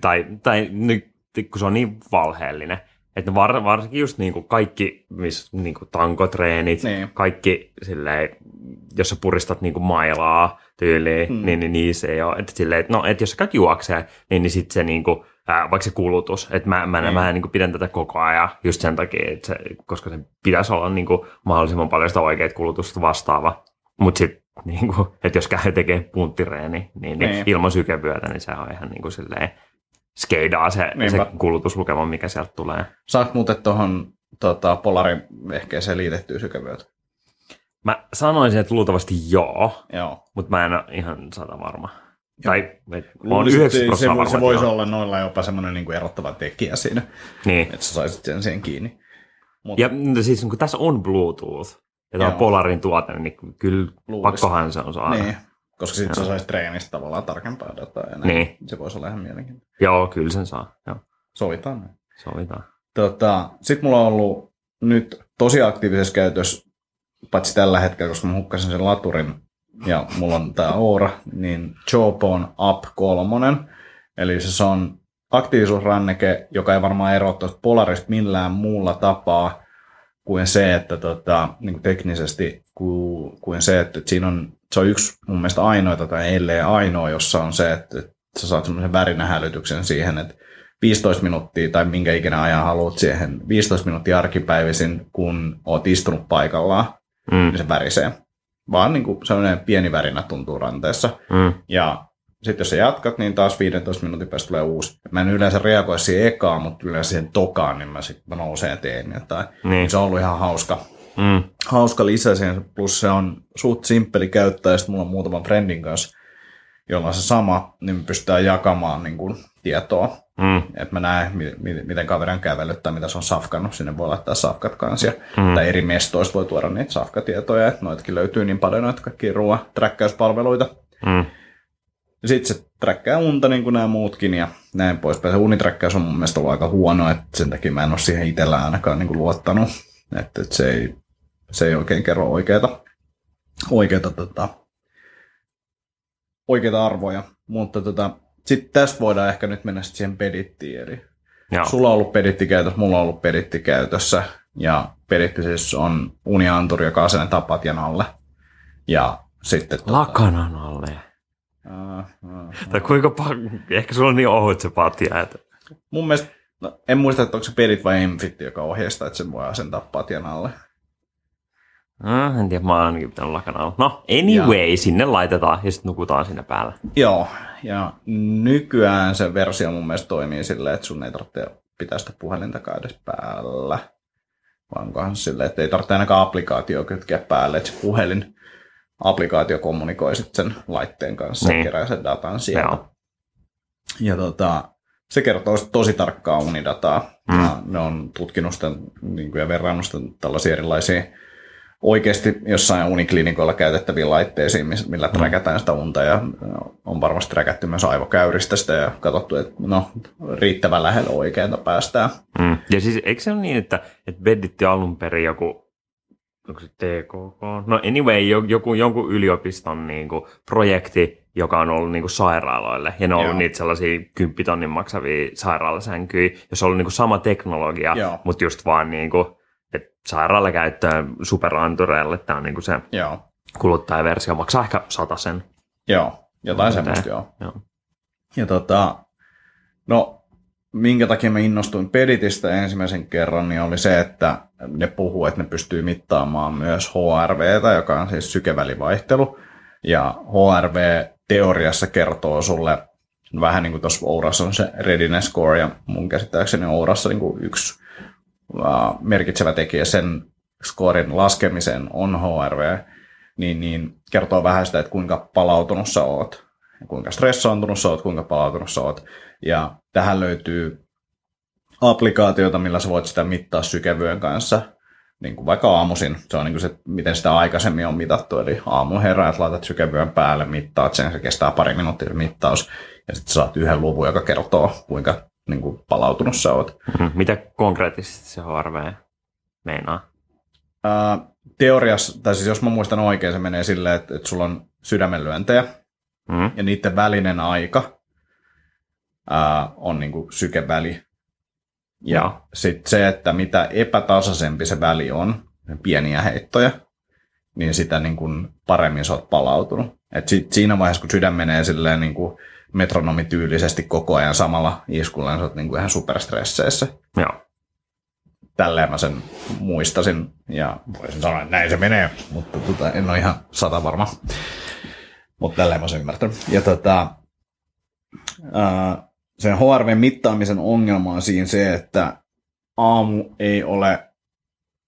Tai, tai nyt, kun se on niin valheellinen. Että var, varsinkin just niinku kaikki miss, niinku tankotreenit, Niin. kaikki silleen, jos sä puristat niinku mailaa tyyliin, Mm. mm. niin, niin niissä ei ole. Että silleen, että no, että jos sä käyt juokseen, niin, niin sitten se niinku, ää, vaikka se kulutus. Että mä, mä, Niin. mä niin kuin pidän tätä koko ajan just sen takia, että se, koska se pitäisi olla niin kuin mahdollisimman paljon sitä oikeat kulutusta vastaava. Mutta sitten niin kuin, että jos käy tekemään punttireeni, niin, niin, Niin. niin. ilman sykevyötä, niin se on ihan niin kuin silleen skeidaa se, se kulutuslukema, mikä sieltä tulee. Saat muuten tuohon tota, Polarin vehkeeseen liitettyä sykevyötä. Mä sanoisin, että luultavasti joo, Joo. mutta mä en ole ihan sata varma. Tai et, on Luulisin, 90 että se, varma. se voisi joo. olla noilla jopa semmoinen niin kuin erottava tekijä siinä, Niin. että sä saisit sen siihen kiinni. Mut, Ja no siis kun tässä on Bluetooth, ja tämä on Joo. Polarin tuote, niin kyllä Luulis. pakkohan se on saada. niin, koska sitten sä saisit treenistä tavallaan tarkempaa dataa. Ja näin. Niin. Se voisi olla ihan mielenkiintoista. Joo, kyllä sen saa. Joo, Sovitaan näin. sovitaan. Tota, Sitten mulla on ollut nyt tosi aktiivisessa käytössä, paitsi tällä hetkellä, koska mä hukkasin sen laturin, ja mulla on tää Oura, niin Jawbone Up 3. Eli se on aktiivisuusranneke, joka ei varmaan eroa tuosta Polarista millään muulla tapaa kuin se, että tota, niin kuin teknisesti kuin, kuin se, että, että siinä on, se on yksi mun mielestä ainoita tai ellei ainoa, jossa on se, että, että sä saat semmoisen värinähälytyksen siihen, että 15 minuuttia tai minkä ikinä ajan haluat siihen, 15 minuuttia arkipäivisin, kun oot istunut paikallaan, Mm, niin se värisee. Vaan niin kuin sellainen pieni värinä tuntuu ranteessa. mm, Ja sitten jos sä jatkat, niin taas 15 minuutin päästä tulee uusi. Mä en yleensä reagoi siihen ekaan, mutta yleensä siihen tokaan, niin mä sitten nouseen ja teen jotain. niin. Se on ollut ihan hauska, Mm, hauska lisä siihen, plus se on suht simppeli käyttää, ja sitten mulla on muutaman friendin kanssa, jolla on se sama, niin me pystytään jakamaan niin kuin, tietoa. mm, Että mä näen, mi- mi- miten kaveri on kävellyt tai mitä se on safkannut. Sinne voi laittaa safkat kanssa. Mm. Tai eri mestoista voi tuoda niitä safkatietoja. Että noitakin löytyy niin paljon noita kaikkia ruoan träkkäyspalveluita. mm, sitten se träkkää unta niin kuin nämä muutkin ja näin poispäin. Se uniträkkäys on mun mielestä ollut aika huono, että sen takia mä en ole siihen itsellä ainakaan niin kuin luottanut. Että, että se, ei, se ei oikein kerro oikeita, oikeita, tota, oikeita arvoja. Mutta tota, sitten tästä voidaan ehkä nyt mennä sit siihen pedittiin. Eli joo. Sulla on ollut peditti käytössä, mulla on ollut peditti käytössä. Ja peditti siis on unianturi, joka asennetaan tapatjan alle. Ja sitten... tota- Lakanan alle. Ää, ää, Tai kuinka pa- Ehkä sulla on niin ohut se patja, että... Mun mielestä, no, en muista, että onko se pedit vai Enfit, joka ohjeistaa, että sen voi asentaa patjan alle. Ah, en tiedä, mä oon ainakin pitänyt lakanan alle. No, anyway, ja. sinne laitetaan ja sitten nukutaan siinä päällä. Joo, ja nykyään se versio mun mielestä toimii silleen, että sun ei tarvitse pitää sitä puhelintakaan edes päällä. Vaan onkohan silleen, että ei tarvitse ainakaan applikaatio kytkeä päälle, että se puhelin applikaatio kommunikoi sitten sen laitteen kanssa niin. Ja kerää sen datan sieltä. Joo. Ja tota, se kertoo tosi tarkkaa unidataa. Mm. Ja ne on tutkinut sitä niin kuin, ja verrannut sitä tällaisia erilaisia oikeasti jossain uniklinikoilla käytettäviä laitteisiin, millä träkätään sitä unta ja on varmasti träkätty myös aivokäyristä sitä ja katsottu, että no, riittävän lähellä oikeinta päästään. Mm. Ja siis eikö se ole niin, että, että Bedditti alun perin joku, onko se TKK? No anyway, jo- joku, jonkun yliopiston niin kuin, projekti, joka on ollut niin kuin, sairaaloille. Ja ne on ollut niitä sellaisia kymppitonnin maksavia sairaalasänkyjä, jos on ollut niin kuin, sama teknologia, Joo. mutta just vaan niin kuin, että sairaalakäyttöön superantureille tämä on niin kuin se Joo, kuluttajaversio, maksaa ehkä sen. joo jotain Mitä? semmoista joo. Joo. Ja tota, no, minkä takia mä innostuin Peditistä ensimmäisen kerran, niin oli se, että ne puhuu, että ne pystyy mittaamaan myös HRVtä, joka on siis sykevälivaihtelu. Ja HRV teoriassa kertoo sulle vähän niin kuin tuossa Ourassa on se readiness score, ja mun käsittääkseni Ourassa niin kuin yksi merkitsevä tekijä sen scoren laskemiseen on HRV, niin, niin kertoo vähän sitä, että kuinka palautunut sä oot, kuinka stressaantunut sä oot, kuinka palautunut sä oot. Ja tähän löytyy applikaatioita, millä sä voit sitä mittaa sykevyön kanssa, niin kuin vaikka aamuisin. Se on niin kuin se, miten sitä aikaisemmin on mitattu. Eli aamu heräät, laitat sykevyön päälle, mittaat sen, se kestää pari minuuttia mittaus. Ja sitten saat yhden luvun, joka kertoo, kuinka niin kuin palautunut sä oot. Mm. Mitä konkreettisesti se HRV meinaa? Ää, teoriassa, tai siis jos mä muistan oikein, se menee silleen, että, että sulla on sydämenlyöntejä, Mm. ja niiden välinen aika ää, on niin kuin sykeväli. Ja sitten se, että mitä epätasaisempi se väli on, pieniä heittoja, niin sitä niin kuin paremmin sä oot palautunut. Et sit siinä vaiheessa, kun sydän menee silleen niin kuin metronomityylisesti koko ajan samalla iskulla, niin sä oot niin kuin ihan superstresseissä. Joo. Tälleen mä sen muistasin, ja voisin sanoa, että näin se menee, mutta tota, en ole ihan sata varma. Mutta tälleen mä sen ymmärtänyt. Ja tota, ää, sen HRV-mittaamisen ongelma on siinä se, että aamu ei ole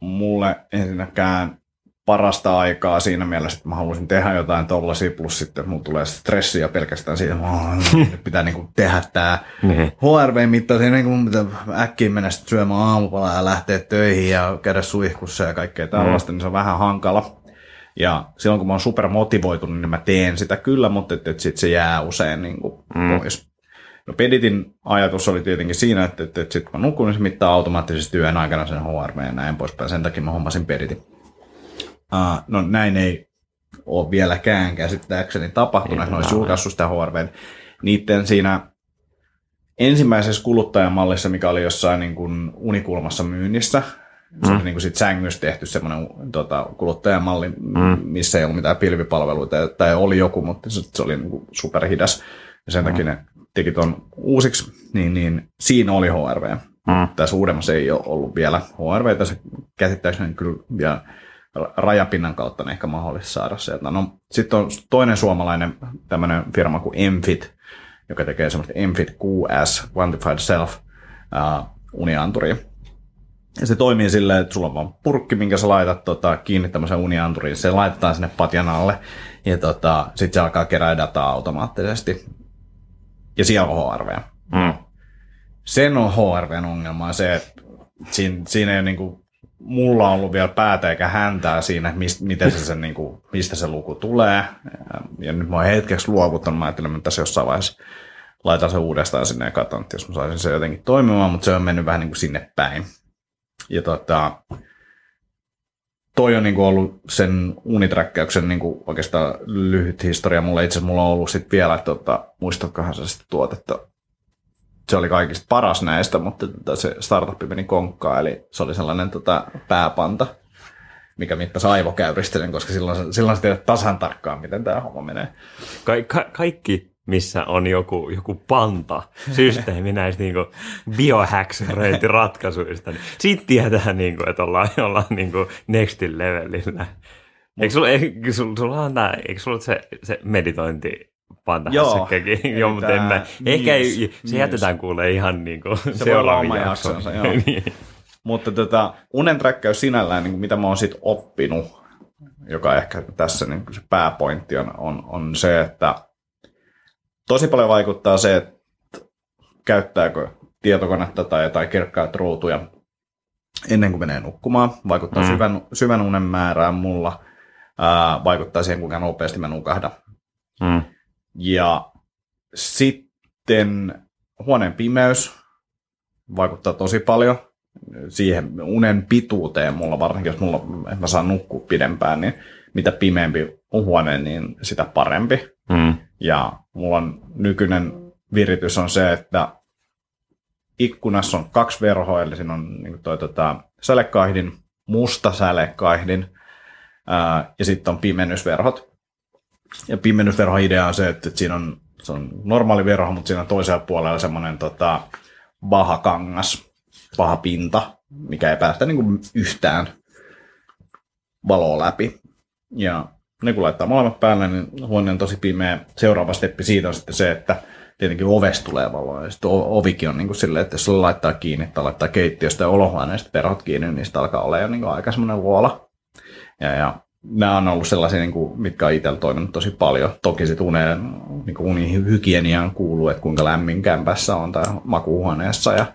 mulle ensinnäkään parasta aikaa siinä mielessä, että mä haluaisin tehdä jotain tollasia, plus sitten mulla tulee stressiä pelkästään siitä, että pitää niinku tehdä tää. HRV-mitta, siinä niin mun pitää äkkiä mennä sitten syömään aamupalaa ja lähteä töihin ja käydä suihkussa ja kaikkea tällaista, niin se on vähän hankala. Ja silloin kun mä oon supermotivoitunut, niin mä teen sitä kyllä, mutta et, et sit se jää usein niin kuin Mm. pois. No Peditin ajatus oli tietenkin siinä, että, että, että sitten kun mä nukun, niin se mittaa automaattisesti yön aikana sen HRV ja näin poispäin. Sen takia mä hommasin Peditin. Uh, no näin ei ole vieläkään käsittääkseni tapahtunut, Ei että ne olisi julkaissut sitä HRV. Niiden siinä ensimmäisessä kuluttajamallissa, mikä oli jossain niin kuin unikulmassa myynnissä, se oli niin kuin sit sängystä tehty semmoinen tota, kuluttajamalli, mm. missä ei ollut mitään pilvipalveluita, tai oli joku, mutta se, se oli niin kuin superhidas, ja sen takia ne teki ton uusiksi, niin, niin siinä oli HRV. Mm. Tässä uudemmassa ei ole ollut vielä HRV, tässä käsittääkseni kyllä vielä rajapinnan kautta on ehkä mahdollista saada sieltä. No, sitten on toinen suomalainen tämmöinen firma kuin Enfit, joka tekee semmoista Enfit QS, Quantified Self, uh, unianturia. Ja se toimii silleen, että sulla on vaan purkki, minkä sä laitat tota, kiinni tämmöiseen unianturiin. Se laitetaan sinne patjan alle ja tota, sitten se alkaa kerää dataa automaattisesti. Ja siellä on HRV. Mm. Sen on HRVn ongelma se, että siinä, siinä ei ole niinku, mulla on ollut vielä päätä eikä häntää siinä, että mist, miten se, se niinku, mistä se luku tulee. Ja, ja nyt mä oon hetkeksi luovuttanut, mä ajattelin, että tässä jossain vaiheessa laitan se uudestaan sinne ja katson, että jos mä saisin se jotenkin toimimaan, mutta se on mennyt vähän niin kuin sinne päin. Ja tota, toi on niin kuin ollut sen uniträkkäyksen niin kuin oikeastaan lyhyt historia. Mulla itse mulla on ollut sit vielä, tota, muistatkohan sä sitä tuotetta, se oli kaikista paras näistä, mutta tota, se startup meni konkkaan, eli se oli sellainen tota, pääpanta, mikä mittasi aivokäyristelyn, koska silloin, silloin sä tiedät tasan tarkkaan, miten tämä homma menee. Ka- ka- kaikki, missä on joku, joku panta systeemi näistä niinku biohackerointi ratkaisuista, niin siitä tietää, niinku, että ollaan, ollaan niinku nextin levelillä. Eikö sulla, eikö sulla, sulla on tää, eikö sulla se, se meditointi panta Joo, Joo, eli joo mutta en mä, ehkä ei, se Muse. jätetään kuule ihan niinku Se voi olla seuraaviin oma jaksoon. jaksonsa, joo. Niin. Mutta tota, unen träkkäys sinällään, niin kuin mitä mä oon sit oppinut, joka ehkä tässä niin kuin se pääpointti on, on, on se, että tosi paljon vaikuttaa se, että käyttääkö tietokonetta tai jotain kirkkaita ruutuja ennen kuin menee nukkumaan. Vaikuttaa mm. syvän, syvän unen määrään mulla. Ää, vaikuttaa siihen, kuinka nopeasti mä nukahdan. Mm. Ja sitten huoneen pimeys vaikuttaa tosi paljon siihen unen pituuteen mulla, varsinkin jos mulla, mä saan nukkua pidempään, niin mitä pimeämpi on huone, niin sitä parempi. Mm. Ja mulla on nykyinen viritys on se, että ikkunassa on kaksi verhoa, eli siinä on niin toi, tota, sälekaihdin, musta sälekaihdin, ää, ja sitten on pimennysverhot. Ja pimennysverhon idea on se, että, siinä on, se on normaali verho, mutta siinä on toisella puolella semmoinen tota, paha kangas, paha pinta, mikä ei päästä niin kuin yhtään valoa läpi. Ja ne kun laittaa molemmat päälle, niin huone on tosi pimeä. Seuraava steppi siitä on sitten se, että tietenkin ovesta tulee valoa. Ja sitten ovikin on niin kuin silleen, että jos laittaa kiinni tai laittaa keittiöstä ja olohuoneesta perhot kiinni, niin sitä alkaa olla jo niin kuin aika semmoinen luola. Ja, ja nämä on ollut sellaisia, niin kuin, mitkä on itsellä toiminut tosi paljon. Toki sitten uneen, niin kuin unihygieniaan kuuluu, että kuinka lämmin kämpässä on tai makuuhuoneessa. Ja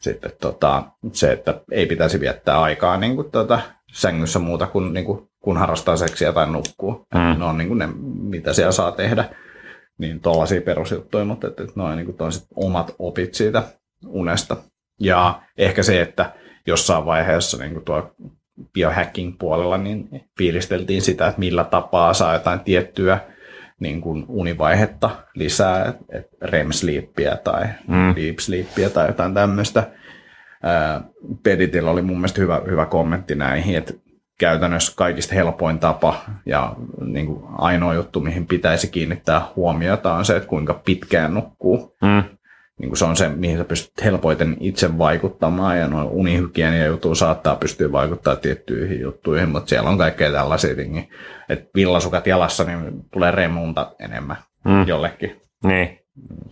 sitten tota, se, että ei pitäisi viettää aikaa niin kuin, tota, sängyssä muuta kuin, niin kuin kun harrastaa seksiä tai nukkuu. Mm. Ne on niin kuin ne, mitä siellä saa tehdä. Niin tuollaisia perusjuttuja, mutta että, että noin niin kuin sit omat opit siitä unesta. Ja ehkä se, että jossain vaiheessa niin kuin tuo biohacking puolella niin fiilisteltiin sitä, että millä tapaa saa jotain tiettyä niin kuin univaihetta lisää, että et REM-sleepiä tai Mm. deep sleepiä tai jotain tämmöistä. Peditillä oli mun mielestä hyvä, hyvä kommentti näihin, että käytännössä kaikista helpoin tapa ja niin kuin ainoa juttu, mihin pitäisi kiinnittää huomiota on se, että kuinka pitkään nukkuu. Mm. Niin kuin se on se, mihin sä pystyt helpoiten itse vaikuttamaan ja noin unihygienia juttu saattaa pystyä vaikuttamaan tiettyihin juttuihin, mutta siellä on kaikkea tällaisia tingiä. Että villasukat jalassa, niin tulee remunta enemmän Mm. jollekin. Niin.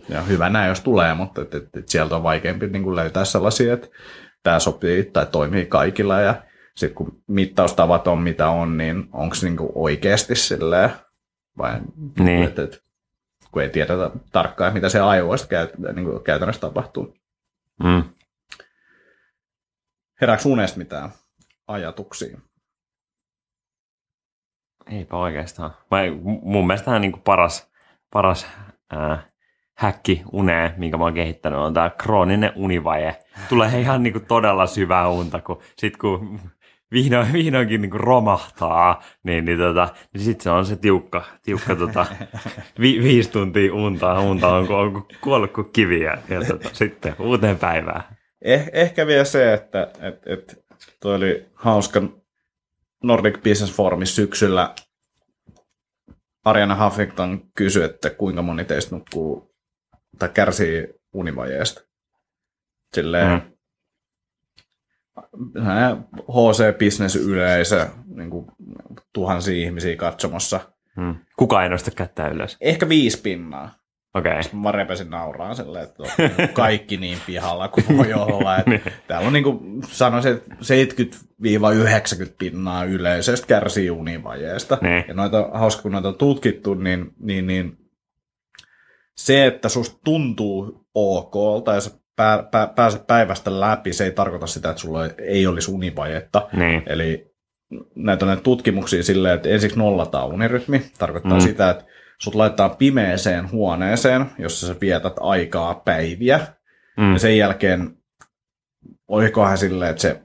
Ja hyvä näin, jos tulee, mutta et, et, et sieltä on vaikeampi niin kuin löytää sellaisia, että tämä sopii tai toimii kaikilla. Ja sitten kun mittaustavat on mitä on, niin onko se niin kuin oikeasti silleen, vai Niin. et, et, kun ei tiedetä tarkkaan, mitä se aivoista käyt, niin kuin käytännössä tapahtuu. Mm. Herääkö unesta mitään ajatuksia? Eipä oikeastaan. Vai, mun mielestä niin paras, paras ää, häkki uneen, minkä mä oon kehittänyt, on tämä krooninen univaje. Tulee ihan niin kuin todella syvää unta, kun sit kun vihdoin, vihdoinkin niin kuin romahtaa, niin, niin, tota, niin sitten se on se tiukka, tiukka tota, vi, viisi tuntia unta, unta on, on kuollut kuin kiviä ja tota, sitten uuteen päivään. Eh, ehkä vielä se, että et, et, toi oli hauska Nordic Business Forumin syksyllä. Ariana Huffington kysyi, että kuinka moni teistä nukkuu tai kärsii univajeesta. Silleen, Mm. HC-business-yleisö, niin kuin tuhansia ihmisiä katsomassa. Hmm. Kuka ei nosta kättä ylös? Ehkä viisi pinnaa. Okei. Okay. Mä repesin nauraan silleen, että on kaikki niin pihalla kuin voi olla. Että Niin. täällä on niin kuin sanoisin, että 70-90 pinnaa yleisöstä kärsii univajeesta. Niin. Ja noita, hauska kun noita on tutkittu, niin, niin, niin se, että susta tuntuu okolta ja sä pää, pää, pääset päivästä läpi, se ei tarkoita sitä, että sulla ei olisi univajetta. Niin. Eli näitä on näitä tutkimuksia silleen, että ensiksi nollataan unirytmi. Tarkoittaa Mm. sitä, että sut laittaa pimeeseen huoneeseen, jossa sä vietät aikaa päiviä. Mm. Ja sen jälkeen, olikohan silleen, että se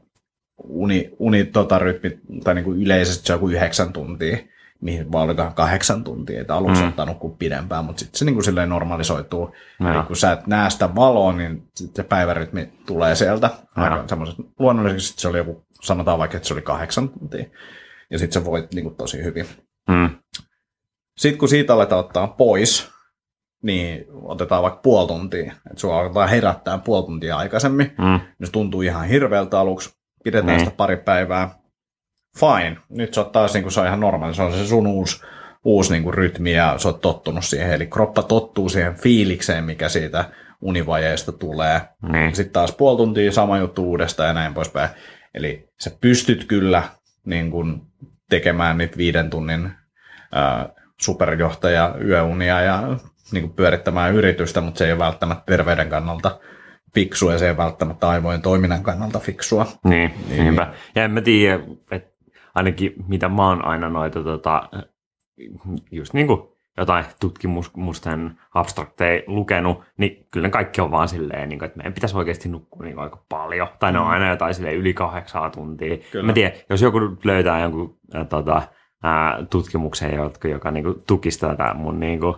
uni, uni tota, rytmi, tai niin kuin yleisesti se on joku yhdeksän tuntia, mihin vaalitaan kahdeksan tuntia, että aluksi Mm. mm. ottaa nukkua pidempään, mutta sitten se niin kuin silleen normalisoituu. Joo. Eli kun sä et näe sitä valoa, niin sit se päivärytmi tulee sieltä. Aika luonnollisesti se oli joku, sanotaan vaikka, että se oli kahdeksan tuntia. Ja sitten sä voit niin kuin, tosi hyvin. Mm. Sitten kun siitä aletaan ottaa pois, niin otetaan vaikka puoli tuntia. Että sua aletaan herättää puoli tuntia aikaisemmin. Mm. niin Se tuntuu ihan hirveältä aluksi. Pidetään Niin. sitä pari päivää. Fine. Nyt se on taas niin kuin se on ihan normaali. Se on se sun uusi, uusi niin kuin rytmi ja sä oot tottunut siihen. Eli kroppa tottuu siihen fiilikseen, mikä siitä univajeesta tulee. Niin. Sitten taas puoli tuntia sama juttu uudestaan ja näin poispäin. Eli sä pystyt kyllä niin kun, tekemään niitä viiden tunnin ää, superjohtaja yöunia ja niin kun, pyörittämään yritystä, mutta se ei ole välttämättä terveyden kannalta fiksua ja se ei välttämättä aivojen toiminnan kannalta fiksua. Niin, Niin. niinpä. Ja en mä tiedä, että ainakin mitä mä oon aina noita tota, just niin kuin jotain tutkimusten abstrakteja lukenut, niin kyllä ne kaikki on vaan silleen, niin kuin, että meidän pitäisi oikeasti nukkua niin aika paljon. Tai ne on aina jotain silleen yli kahdeksaa tuntia. Kyllä. Mä tiedän, jos joku löytää jonkun äh, tota, ää, tutkimuksen, joka, joka niin kuin, tukisi tätä mun niin kuin,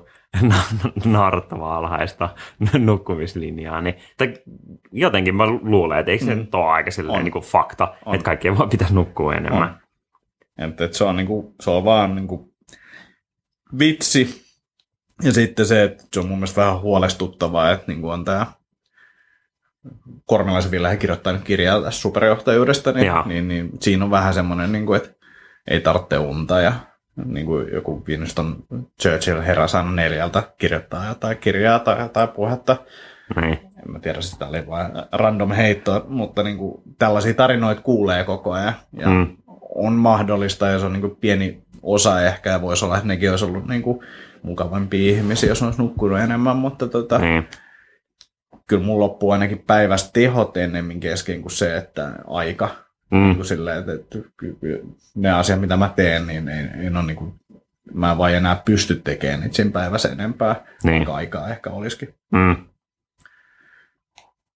naurattavaa alhaista nukkumislinjaa, niin tai jotenkin mä luulen, että eikö se Mm. ole aika silleen On. niin kuin fakta, On. että kaikkien vaan pitäisi nukkua enemmän. Että, että se, on, niin kuin, se on vaan niin kuin, vitsi. Ja sitten se, että se on mun mielestä vähän huolestuttavaa, että niin kuin on tämä Kormelaisen Ville kirjoittaa nyt kirjaa tästä superjohtajuudesta, niin, niin, niin siinä on vähän semmoinen, niin kuin, että ei tarvitse unta ja niin kuin joku Winston Churchill heräsi aina neljältä kirjoittaa jotain kirjaa tai jotain puhetta. Niin. En mä tiedä, sitä oli vain random heitto, mutta niin kuin, tällaisia tarinoita kuulee koko ajan. Ja Mm. On mahdollista ja se on niin kuin pieni osa ehkä ja voisi olla, että nekin olisi ollut niin kuin mukavampia ihmisiä, jos olisi nukkunut enemmän, mutta tota, Niin. kyllä mun loppuu ainakin päivästä tehot ennemmin kesken kuin se, että aika. Mm. Niin kuin silleen, että, että ne asiat, mitä mä teen, niin ei, ei ole niin kuin, mä en vaan enää pysty tekemään niitä siinä päivässä enempää, Niin. vaikka aikaa ehkä olisikin. Mm.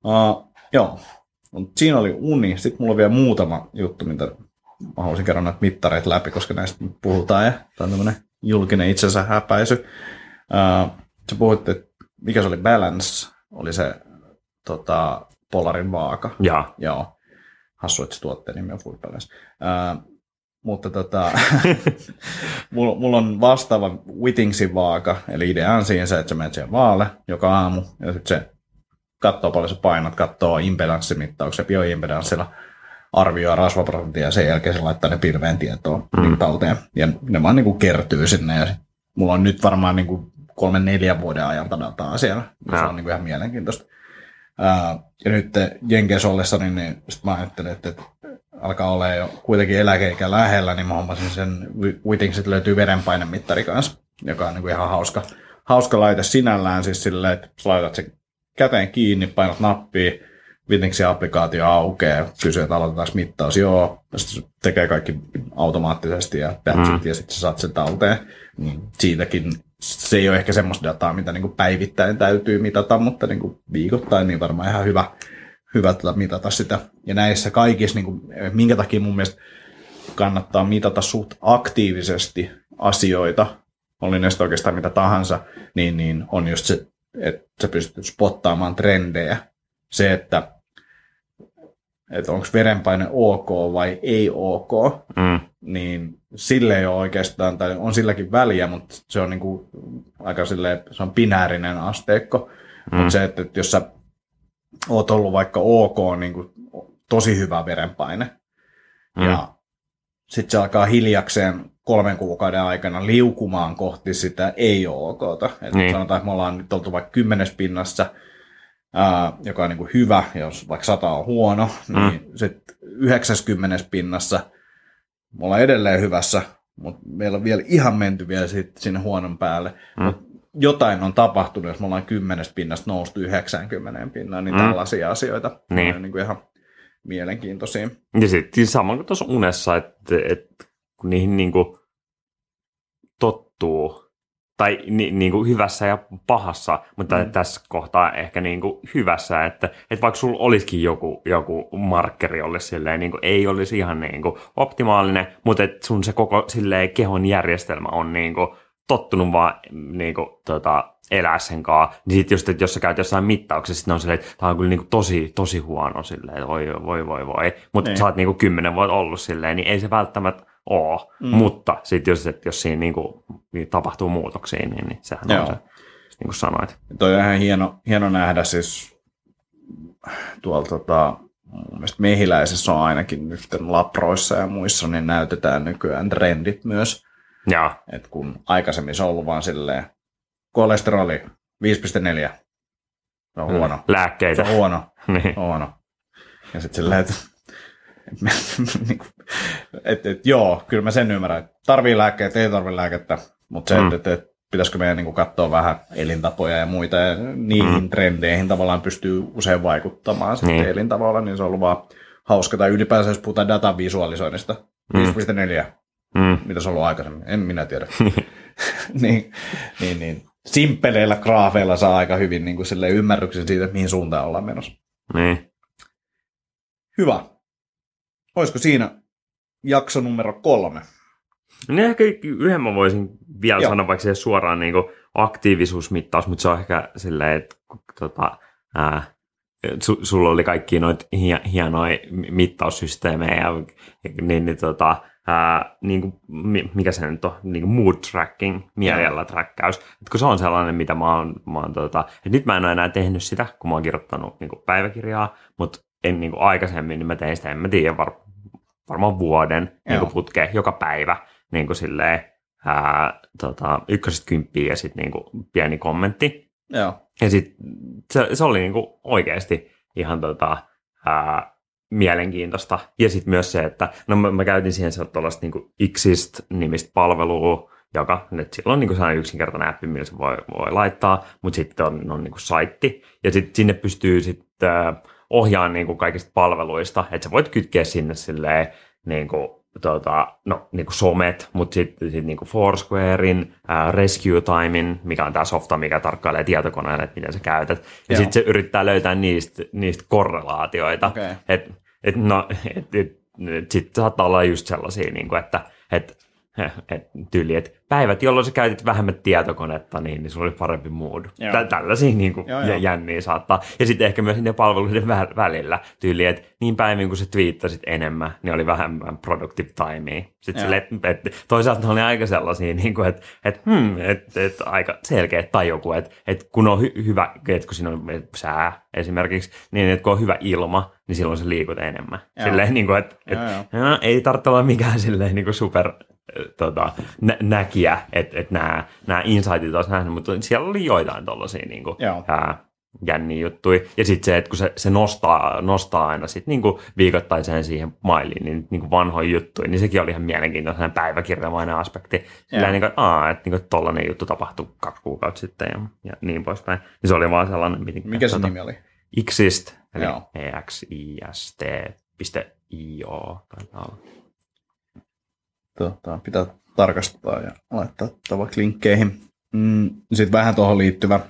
Uh, joo, Mut siinä oli uni. Sitten mulla on vielä muutama juttu, mitä mä haluaisin käydä noita mittareita läpi, koska näistä puhutaan ja tämä on tämmöinen julkinen itsensä häpäisy. Uh, sä puhuit, että mikä se oli balance, oli se tota, Polarin vaaka. Ja. Joo. Hassu, että se tuotteen nimi on Food Balance. Uh, mutta tota, mulla, mulla on vastaava Wittingsin vaaka, eli idea on siinä se, että sä menet siihen vaalle joka aamu, ja sitten se katsoo paljon sä painat, katsoo impedanssimittauksia bioimpedanssilla, arvioi rasvaprosenttia ja sen jälkeen se laittaa ne pilveen tietoon mm. niin talteen. Ja ne vaan niin kuin kertyy sinne ja mulla on nyt varmaan niin kuin kolmen neljän vuoden ajan dataa siellä. Ja. Se on niin kuin ihan mielenkiintoista. Ää, ja nyt Jenkeissä ollessani, niin sit mä ajattelin, että, että alkaa olla jo kuitenkin eläkeikä lähellä, niin mä hommasin sen Wittingsit löytyy verenpainemittari kanssa, joka on niin kuin ihan hauska, hauska laite sinällään, siis silleen, että laitat sen käteen kiinni, painat nappia, Wittingsin applikaatio aukeaa, kysyy, että aloitetaanko mittaus, joo, sitten se tekee kaikki automaattisesti ja patchit, mm. ja sitten sä saat sen talteen, niin siitäkin se ei ole ehkä semmoista dataa, mitä niin kuin päivittäin täytyy mitata, mutta niin kuin viikoittain niin varmaan ihan hyvä, hyvä tota mitata sitä. Ja näissä kaikissa, niin kuin, minkä takia mun mielestä kannattaa mitata suht aktiivisesti asioita, oli ne oikeastaan mitä tahansa, niin, niin on just se, että sä pystyt spottaamaan trendejä. Se, että, että onko verenpaine ok vai ei ok, mm. niin sille ei ole oikeastaan, tai on silläkin väliä, mutta se on niin kuin aika silleen, se on binäärinen asteikko. Mm. Mutta se, että, että jos sä oot ollut vaikka ok, niin kuin tosi hyvä verenpaine, mm. ja sitten se alkaa hiljakseen kolmen kuukauden aikana liukumaan kohti sitä ei-OKta. Että niin. Sanotaan, että me ollaan nyt oltu vaikka kymmenes pinnassa, ää, joka on niin kuin hyvä, jos vaikka sata on huono, mm. niin sitten 90 pinnassa me ollaan edelleen hyvässä, mutta meillä on vielä ihan menty vielä sit sinne huonon päälle. Mm. Mut jotain on tapahtunut, jos me ollaan kymmenestä pinnasta noustu 90 pinnaan, niin mm. tällaisia asioita niin. on niin kuin ihan mielenkiintoisia. Ja sitten sama kuin tuossa unessa, että, että kun niihin niin kuin tottuu, tai ni, niin kuin hyvässä ja pahassa, mutta mm. tässä kohtaa ehkä niin kuin hyvässä, että, että vaikka sulla olisikin joku, joku markkeri olisi silleen, niin kuin, ei olisi ihan niin kuin optimaalinen, mutta että sun se koko silleen, kehon järjestelmä on niin kuin, tottunut vaan niin kuin, tota, elää sen kanssa, niin sitten just, että jos sä käyt jossain mittauksessa, sitten on silleen, että tämä on kyllä niinku tosi, tosi huono silleen, että voi, voi, voi, voi. Mutta niin. sä oot niinku kymmenen vuotta ollut silleen, niin ei se välttämättä ole. Mm. Mutta sitten jos, että jos siinä niinku, niin tapahtuu muutoksia, niin, niin sehän Joo. on se, niin kuin sanoit. Toi on ihan hieno, hieno nähdä siis tuolla tota, mun mielestä mehiläisessä on ainakin nyt laproissa ja muissa, niin näytetään nykyään trendit myös. Ja. Et kun aikaisemmin se on ollut vaan silleen, kolesteroli 5,4. Se on mm. huono. Lääkkeitä. Se on huono. niin. huono. Ja sitten silleen, että et, et, joo, kyllä mä sen ymmärrän. Että tarvii lääkkeitä, ei tarvii lääkettä, mutta se, mm. että et, et, pitäisikö meidän niin katsoa vähän elintapoja ja muita, ja niihin mm. trendeihin tavallaan pystyy usein vaikuttamaan sitten niin. elintavoilla, niin se on ollut vaan hauska. Tai ylipäänsä, jos puhutaan datan visualisoinnista, mm. 5.4, mm. mitä se on ollut aikaisemmin, en minä tiedä. niin, niin, niin simppeleillä graafeilla saa aika hyvin niin kuin ymmärryksen siitä, mihin suuntaan ollaan menossa. Niin. Hyvä. Olisiko siinä jakso numero kolme? No ehkä yhden mä voisin vielä Joo. sanoa, vaikka se suoraan niin aktiivisuusmittaus, mutta se on ehkä silleen, että tota, ää, su, sulla oli kaikki noita hienoja mittaussysteemejä, niin, niin tota, ää, niin kuin, mikä se nyt on, niin kuin mood tracking, mielellä träkkäys. Et kun se on sellainen, mitä mä oon, mä oon tota, et nyt mä en ole enää tehnyt sitä, kun mä oon kirjoittanut niin kuin päiväkirjaa, mutta en niin kuin aikaisemmin, niin mä tein sitä, en mä tiedä, var, varmaan vuoden niin kuin putkeen joka päivä, niin kuin silleen, ää, tota, ykkösestä kymppiä ja sitten niin pieni kommentti. Joo. Ja sitten se, se oli niin kuin oikeasti ihan tota, ää, mielenkiintoista. Ja sitten myös se, että no mä, mä käytin siihen tuollaista niin Exist-nimistä palvelua, joka nyt silloin niin sellainen yksinkertainen appi, millä se voi, voi laittaa, mutta sitten on, on niin kuin saitti. Ja sitten sinne pystyy sitten ohjaamaan niin kuin kaikista palveluista, että sä voit kytkeä sinne silleen, niin kuin, tota, no, niin kuin somet, mutta sitten sit niin Foursquarein, ää, Rescue Timein, mikä on tämä softa, mikä tarkkailee tietokoneelle, että miten sä käytät. Ja sitten se yrittää löytää niistä, niistä korrelaatioita. Okay. Et, et, no, et, et, et, sitten saattaa olla just sellaisia, niin kuin, että et, et tyyli, että päivät, jolloin sä käytit vähemmän tietokonetta, niin, niin sulla oli parempi mood. Joo. Tä- tällaisia niin kuin, Joo, joo. jänniä saattaa. Ja sitten ehkä myös niiden palveluiden vä- välillä tyyli, että niin päivin kun sä twiittasit enemmän, niin oli vähemmän productive timea. Sitten Joo. sille, että toisaalta ne oli aika sellaisia, niin kuin, että, että, hmm, että, että aika selkeä tai joku, että, että kun on hy- hyvä, että kun siinä on sää esimerkiksi, niin että kun on hyvä ilma, niin silloin sä liikut enemmän. Joo. Silleen, niin kuin, että, Joo, että no, ei tarvitse olla mikään silleen niin kuin super tota, nä- näkijä, että et nämä, nämä insightit olisi nähnyt, mutta siellä oli joitain tuollaisia niin kuin, Joo. ää, jänniä juttuja. Ja sitten se, että kun se, se nostaa, nostaa aina sit niin kuin viikoittaiseen siihen mailiin niin, niin kuin vanhoja juttuja, niin sekin oli ihan mielenkiintoinen päiväkirjamainen aspekti. Sillä Joo. niin kuin, aa, että niin kuin tollainen juttu tapahtui kaksi kuukautta sitten ja, ja niin poispäin. Niin se oli vaan sellainen, miten, Mikä se tota, nimi oli? Exist, eli Joo. Exist.io taitaa olla. Tota, pitää tarkastaa ja laittaa vaikka linkkeihin. Mm, Sitten vähän tuohon liittyvä,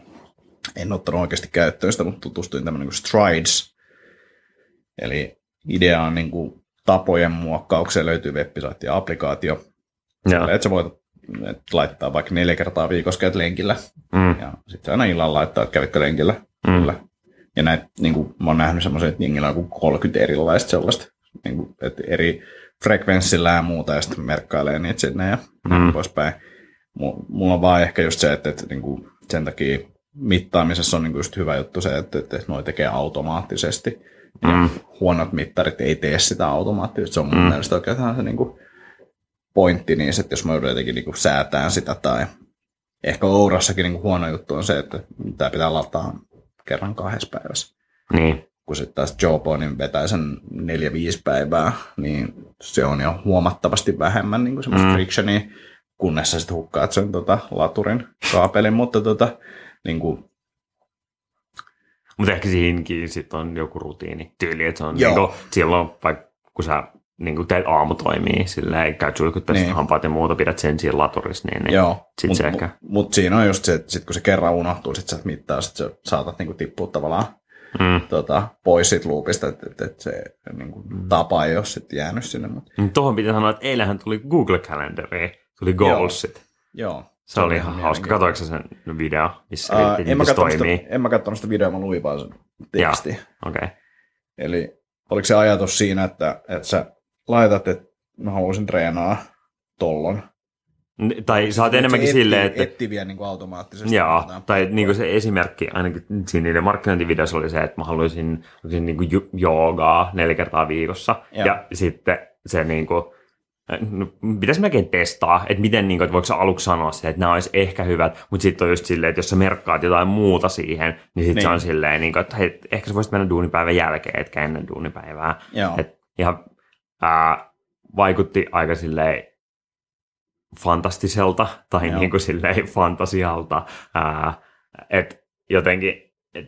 en ottanut oikeasti käyttöön sitä, mutta tutustuin tämmöinen kuin Strides. Eli idea on niin kuin tapojen muokkaukseen löytyy web-site ja applikaatio. Silleen, Että sä voit et laittaa vaikka neljä kertaa viikossa käyt lenkillä. Mm, Ja sitten aina illalla laittaa, että kävitkö lenkillä. mm, Kyllä. Ja näitä, niin kuin, mä oon nähnyt semmoisen, että jengillä on kuin 30 erilaista sellaista, niin kuin, että eri frekvenssillä ja muuta, ja sitten merkkailee niitä sinne ja Mm. poispäin. Mu- Mulla on vaan ehkä just se, että, että niin kuin, sen takia mittaamisessa on niin kuin just hyvä juttu se, että, että noi tekee automaattisesti. Ja Mm. huonot mittarit ei tee sitä automaattisesti. Se on mun Mm. mielestä oikeastaan se niin kuin pointti niissä, että jos mä joudun jotenkin niin kuin säätään sitä tai ehkä Ourassakin niin kuin huono juttu on se, että tämä pitää lataa kerran kahdessa päivässä. niin, Kun sitten taas Jopo niin vetää sen neljä, viisi päivää, niin se on jo huomattavasti vähemmän niin kuin semmoista Mm. frictionia, kunnes sä sitten hukkaat sen tota, laturin kaapelin, mutta tota, niin kuin, Mutta ehkä siinäkin sit on joku rutiini tyyli, että se on Joo. niinku, silloin vaikka kun sä niinku teet aamutoimia, silleen käyt suihkut niin. Niin. hampaat ja muuta, pidät sen siinä laturissa, niin, niin joo. sit Mut- se ehkä- Mut siinä on just se, että sit kun se kerran unohtuu, sit sä mittaa, sit sä saatat niinku tippua tavallaan mm. tota, pois siitä loopista, että et, et se niinku, Mm. tapa ei ole sitten jäänyt sinne. Mut, Mut Tuohon pitää sanoa, että eilähän tuli Google Calendari, tuli Goalsit. joo. Se oli ihan hauska. Katoiko sä sen video, missä Uh, en, mä toimii? sitä, en mä katsonut sitä videoa, mä luin vaan sen teksti. Okei. Okay. Eli oliko se ajatus siinä, että, että sä laitat, että mä haluaisin treenaa tollon. Tai sä oot Se enemmänkin etsii- silleen, että Etsii vielä niin kuin automaattisesti. Joo, tai niin kuin se esimerkki ainakin siinä niiden markkinointivideossa oli se, että mä haluaisin, haluaisin niin kuin joogaa neljä kertaa viikossa. Joo. Ja sitten se niin kuin, no, pitäisi melkein testaa, että miten, niin kuin, että voiko sä aluksi sanoa se, että nämä olisi ehkä hyvät, mutta sitten on just silleen, että jos sä merkkaat jotain muuta siihen, niin sitten se Niin. on silleen, niin kuin, että hei, ehkä sä voisit mennä duunipäivän jälkeen, etkä ennen duunipäivää. Joo. Et ihan ää, vaikutti aika silleen fantastiselta tai Joo. niin kuin silleen fantasialta. Ää, et jotenkin, et,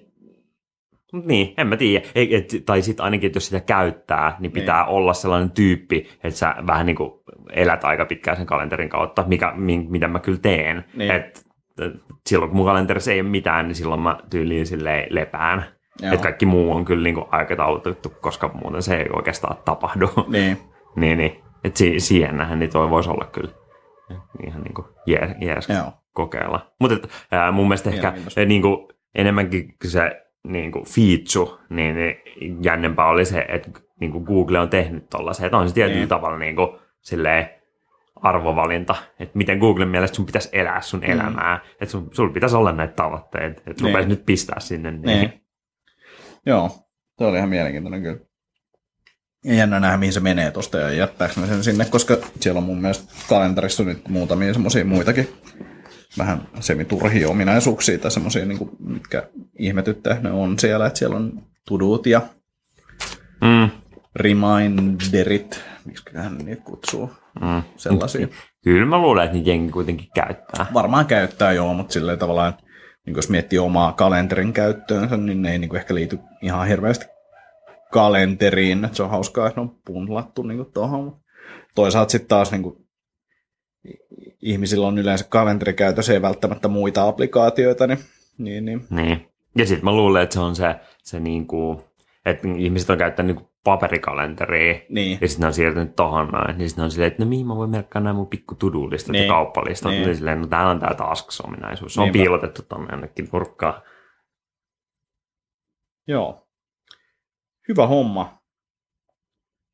niin, en mä tiedä. Ei, et, tai sitten ainakin, että jos sitä käyttää, niin pitää niin. olla sellainen tyyppi, että sä vähän niin kuin elät aika pitkään sen kalenterin kautta, mikä, mi, mitä mä kyllä teen. Niin. Et, et, silloin kun mun kalenterissa ei ole mitään, niin silloin mä tyyliin silleen lepään. Että kaikki muu on kyllä niin kuin aikataulutettu, koska muuten se ei oikeastaan tapahdu. Niin. niin, niin. Että si- siihen nähden niin toi voisi olla kyllä ihan niin kuin jees, jees Joo. kokeilla. Mutta mun mielestä ehkä Mielenkiintoista. niin kuin, enemmänkin se niin kuin feature, niin, jännempää oli se, että niin kuin Google on tehnyt tollaisen, että on se tietyllä Niin. tavalla niin kuin, silleen, arvovalinta, että miten Googlen mielestä sun pitäisi elää sun Mm. elämää, että sun, sulla pitäisi olla näitä tavoitteita, että sun Niin. pitäisi nyt pistää sinne. Niin. Niin. Joo, se oli ihan mielenkiintoinen kyllä. Ja jännä nähdä, mihin se menee tosta ja jättääkö ne sen sinne, koska siellä on mun mielestä kalenterissa nyt muutamia semmoisia muitakin vähän semiturhia ominaisuuksia tai semmoisia, niin mitkä ihmetyttää, ne on siellä, että siellä on tudut ja Mm, reminderit, miksi niitä kutsuu, mm. sellaisia. Kyllä mä luulen, että niitä jengi kuitenkin käyttää. Varmaan käyttää joo, mutta silleen tavallaan, niin jos miettii omaa kalenterin käyttöönsä, niin ne ei niin kuin ehkä liity ihan hirveästi kalenteriin. Et se on hauskaa, että ne on punlattu niin tuohon. Toisaalta sitten taas niin kuin, ihmisillä on yleensä kalenterikäytössä, ei välttämättä muita applikaatioita, niin, niin, niin Niin. Ja sitten mä luulen, että se on se, se niinku, että ihmiset on käyttänyt niinku paperikalenteriin. Niin. Ja sitten ne on siirtynyt tohon noin. Niin sitten on silleen, että no mihin mä voin merkkaa nämä mun pikku tudulistat Niin. ja kauppalistat. Niin. Niin. silleen, no täällä on tää tasks-ominaisuus. Se on Niinpä. piilotettu tonne jonnekin nurkkaan. Joo. Hyvä homma.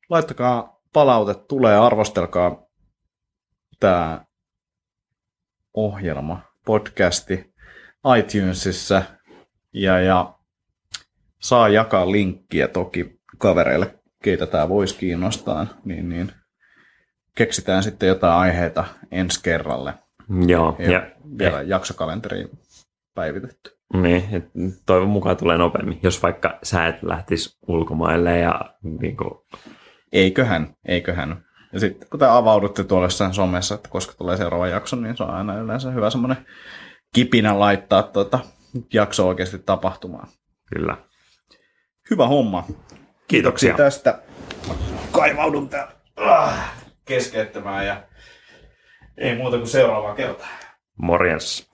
Laittakaa palaute tulee, arvostelkaa tämä ohjelma, podcasti iTunesissa ja, ja saa jakaa linkkiä toki kavereille, keitä tämä voisi kiinnostaa, niin, niin keksitään sitten jotain aiheita ensi kerralle. Joo. Ja, Ja, vielä jaksokalenteri päivitetty. Niin, et toivon mukaan tulee nopeammin, jos vaikka sä et lähtisi ulkomaille ja niin kuin, Eiköhän, eiköhän. Ja sitten kun te avaudutte tuolla jossain somessa, että koska tulee seuraava jakso, niin se on aina yleensä hyvä semmoinen kipinä laittaa tuota jakso oikeasti tapahtumaan. kyllä. Hyvä homma. Kiitoksia. tästä. Kaivaudun täällä ah, keskeyttämään ja ei muuta kuin seuraavaan kertaan. Morjens.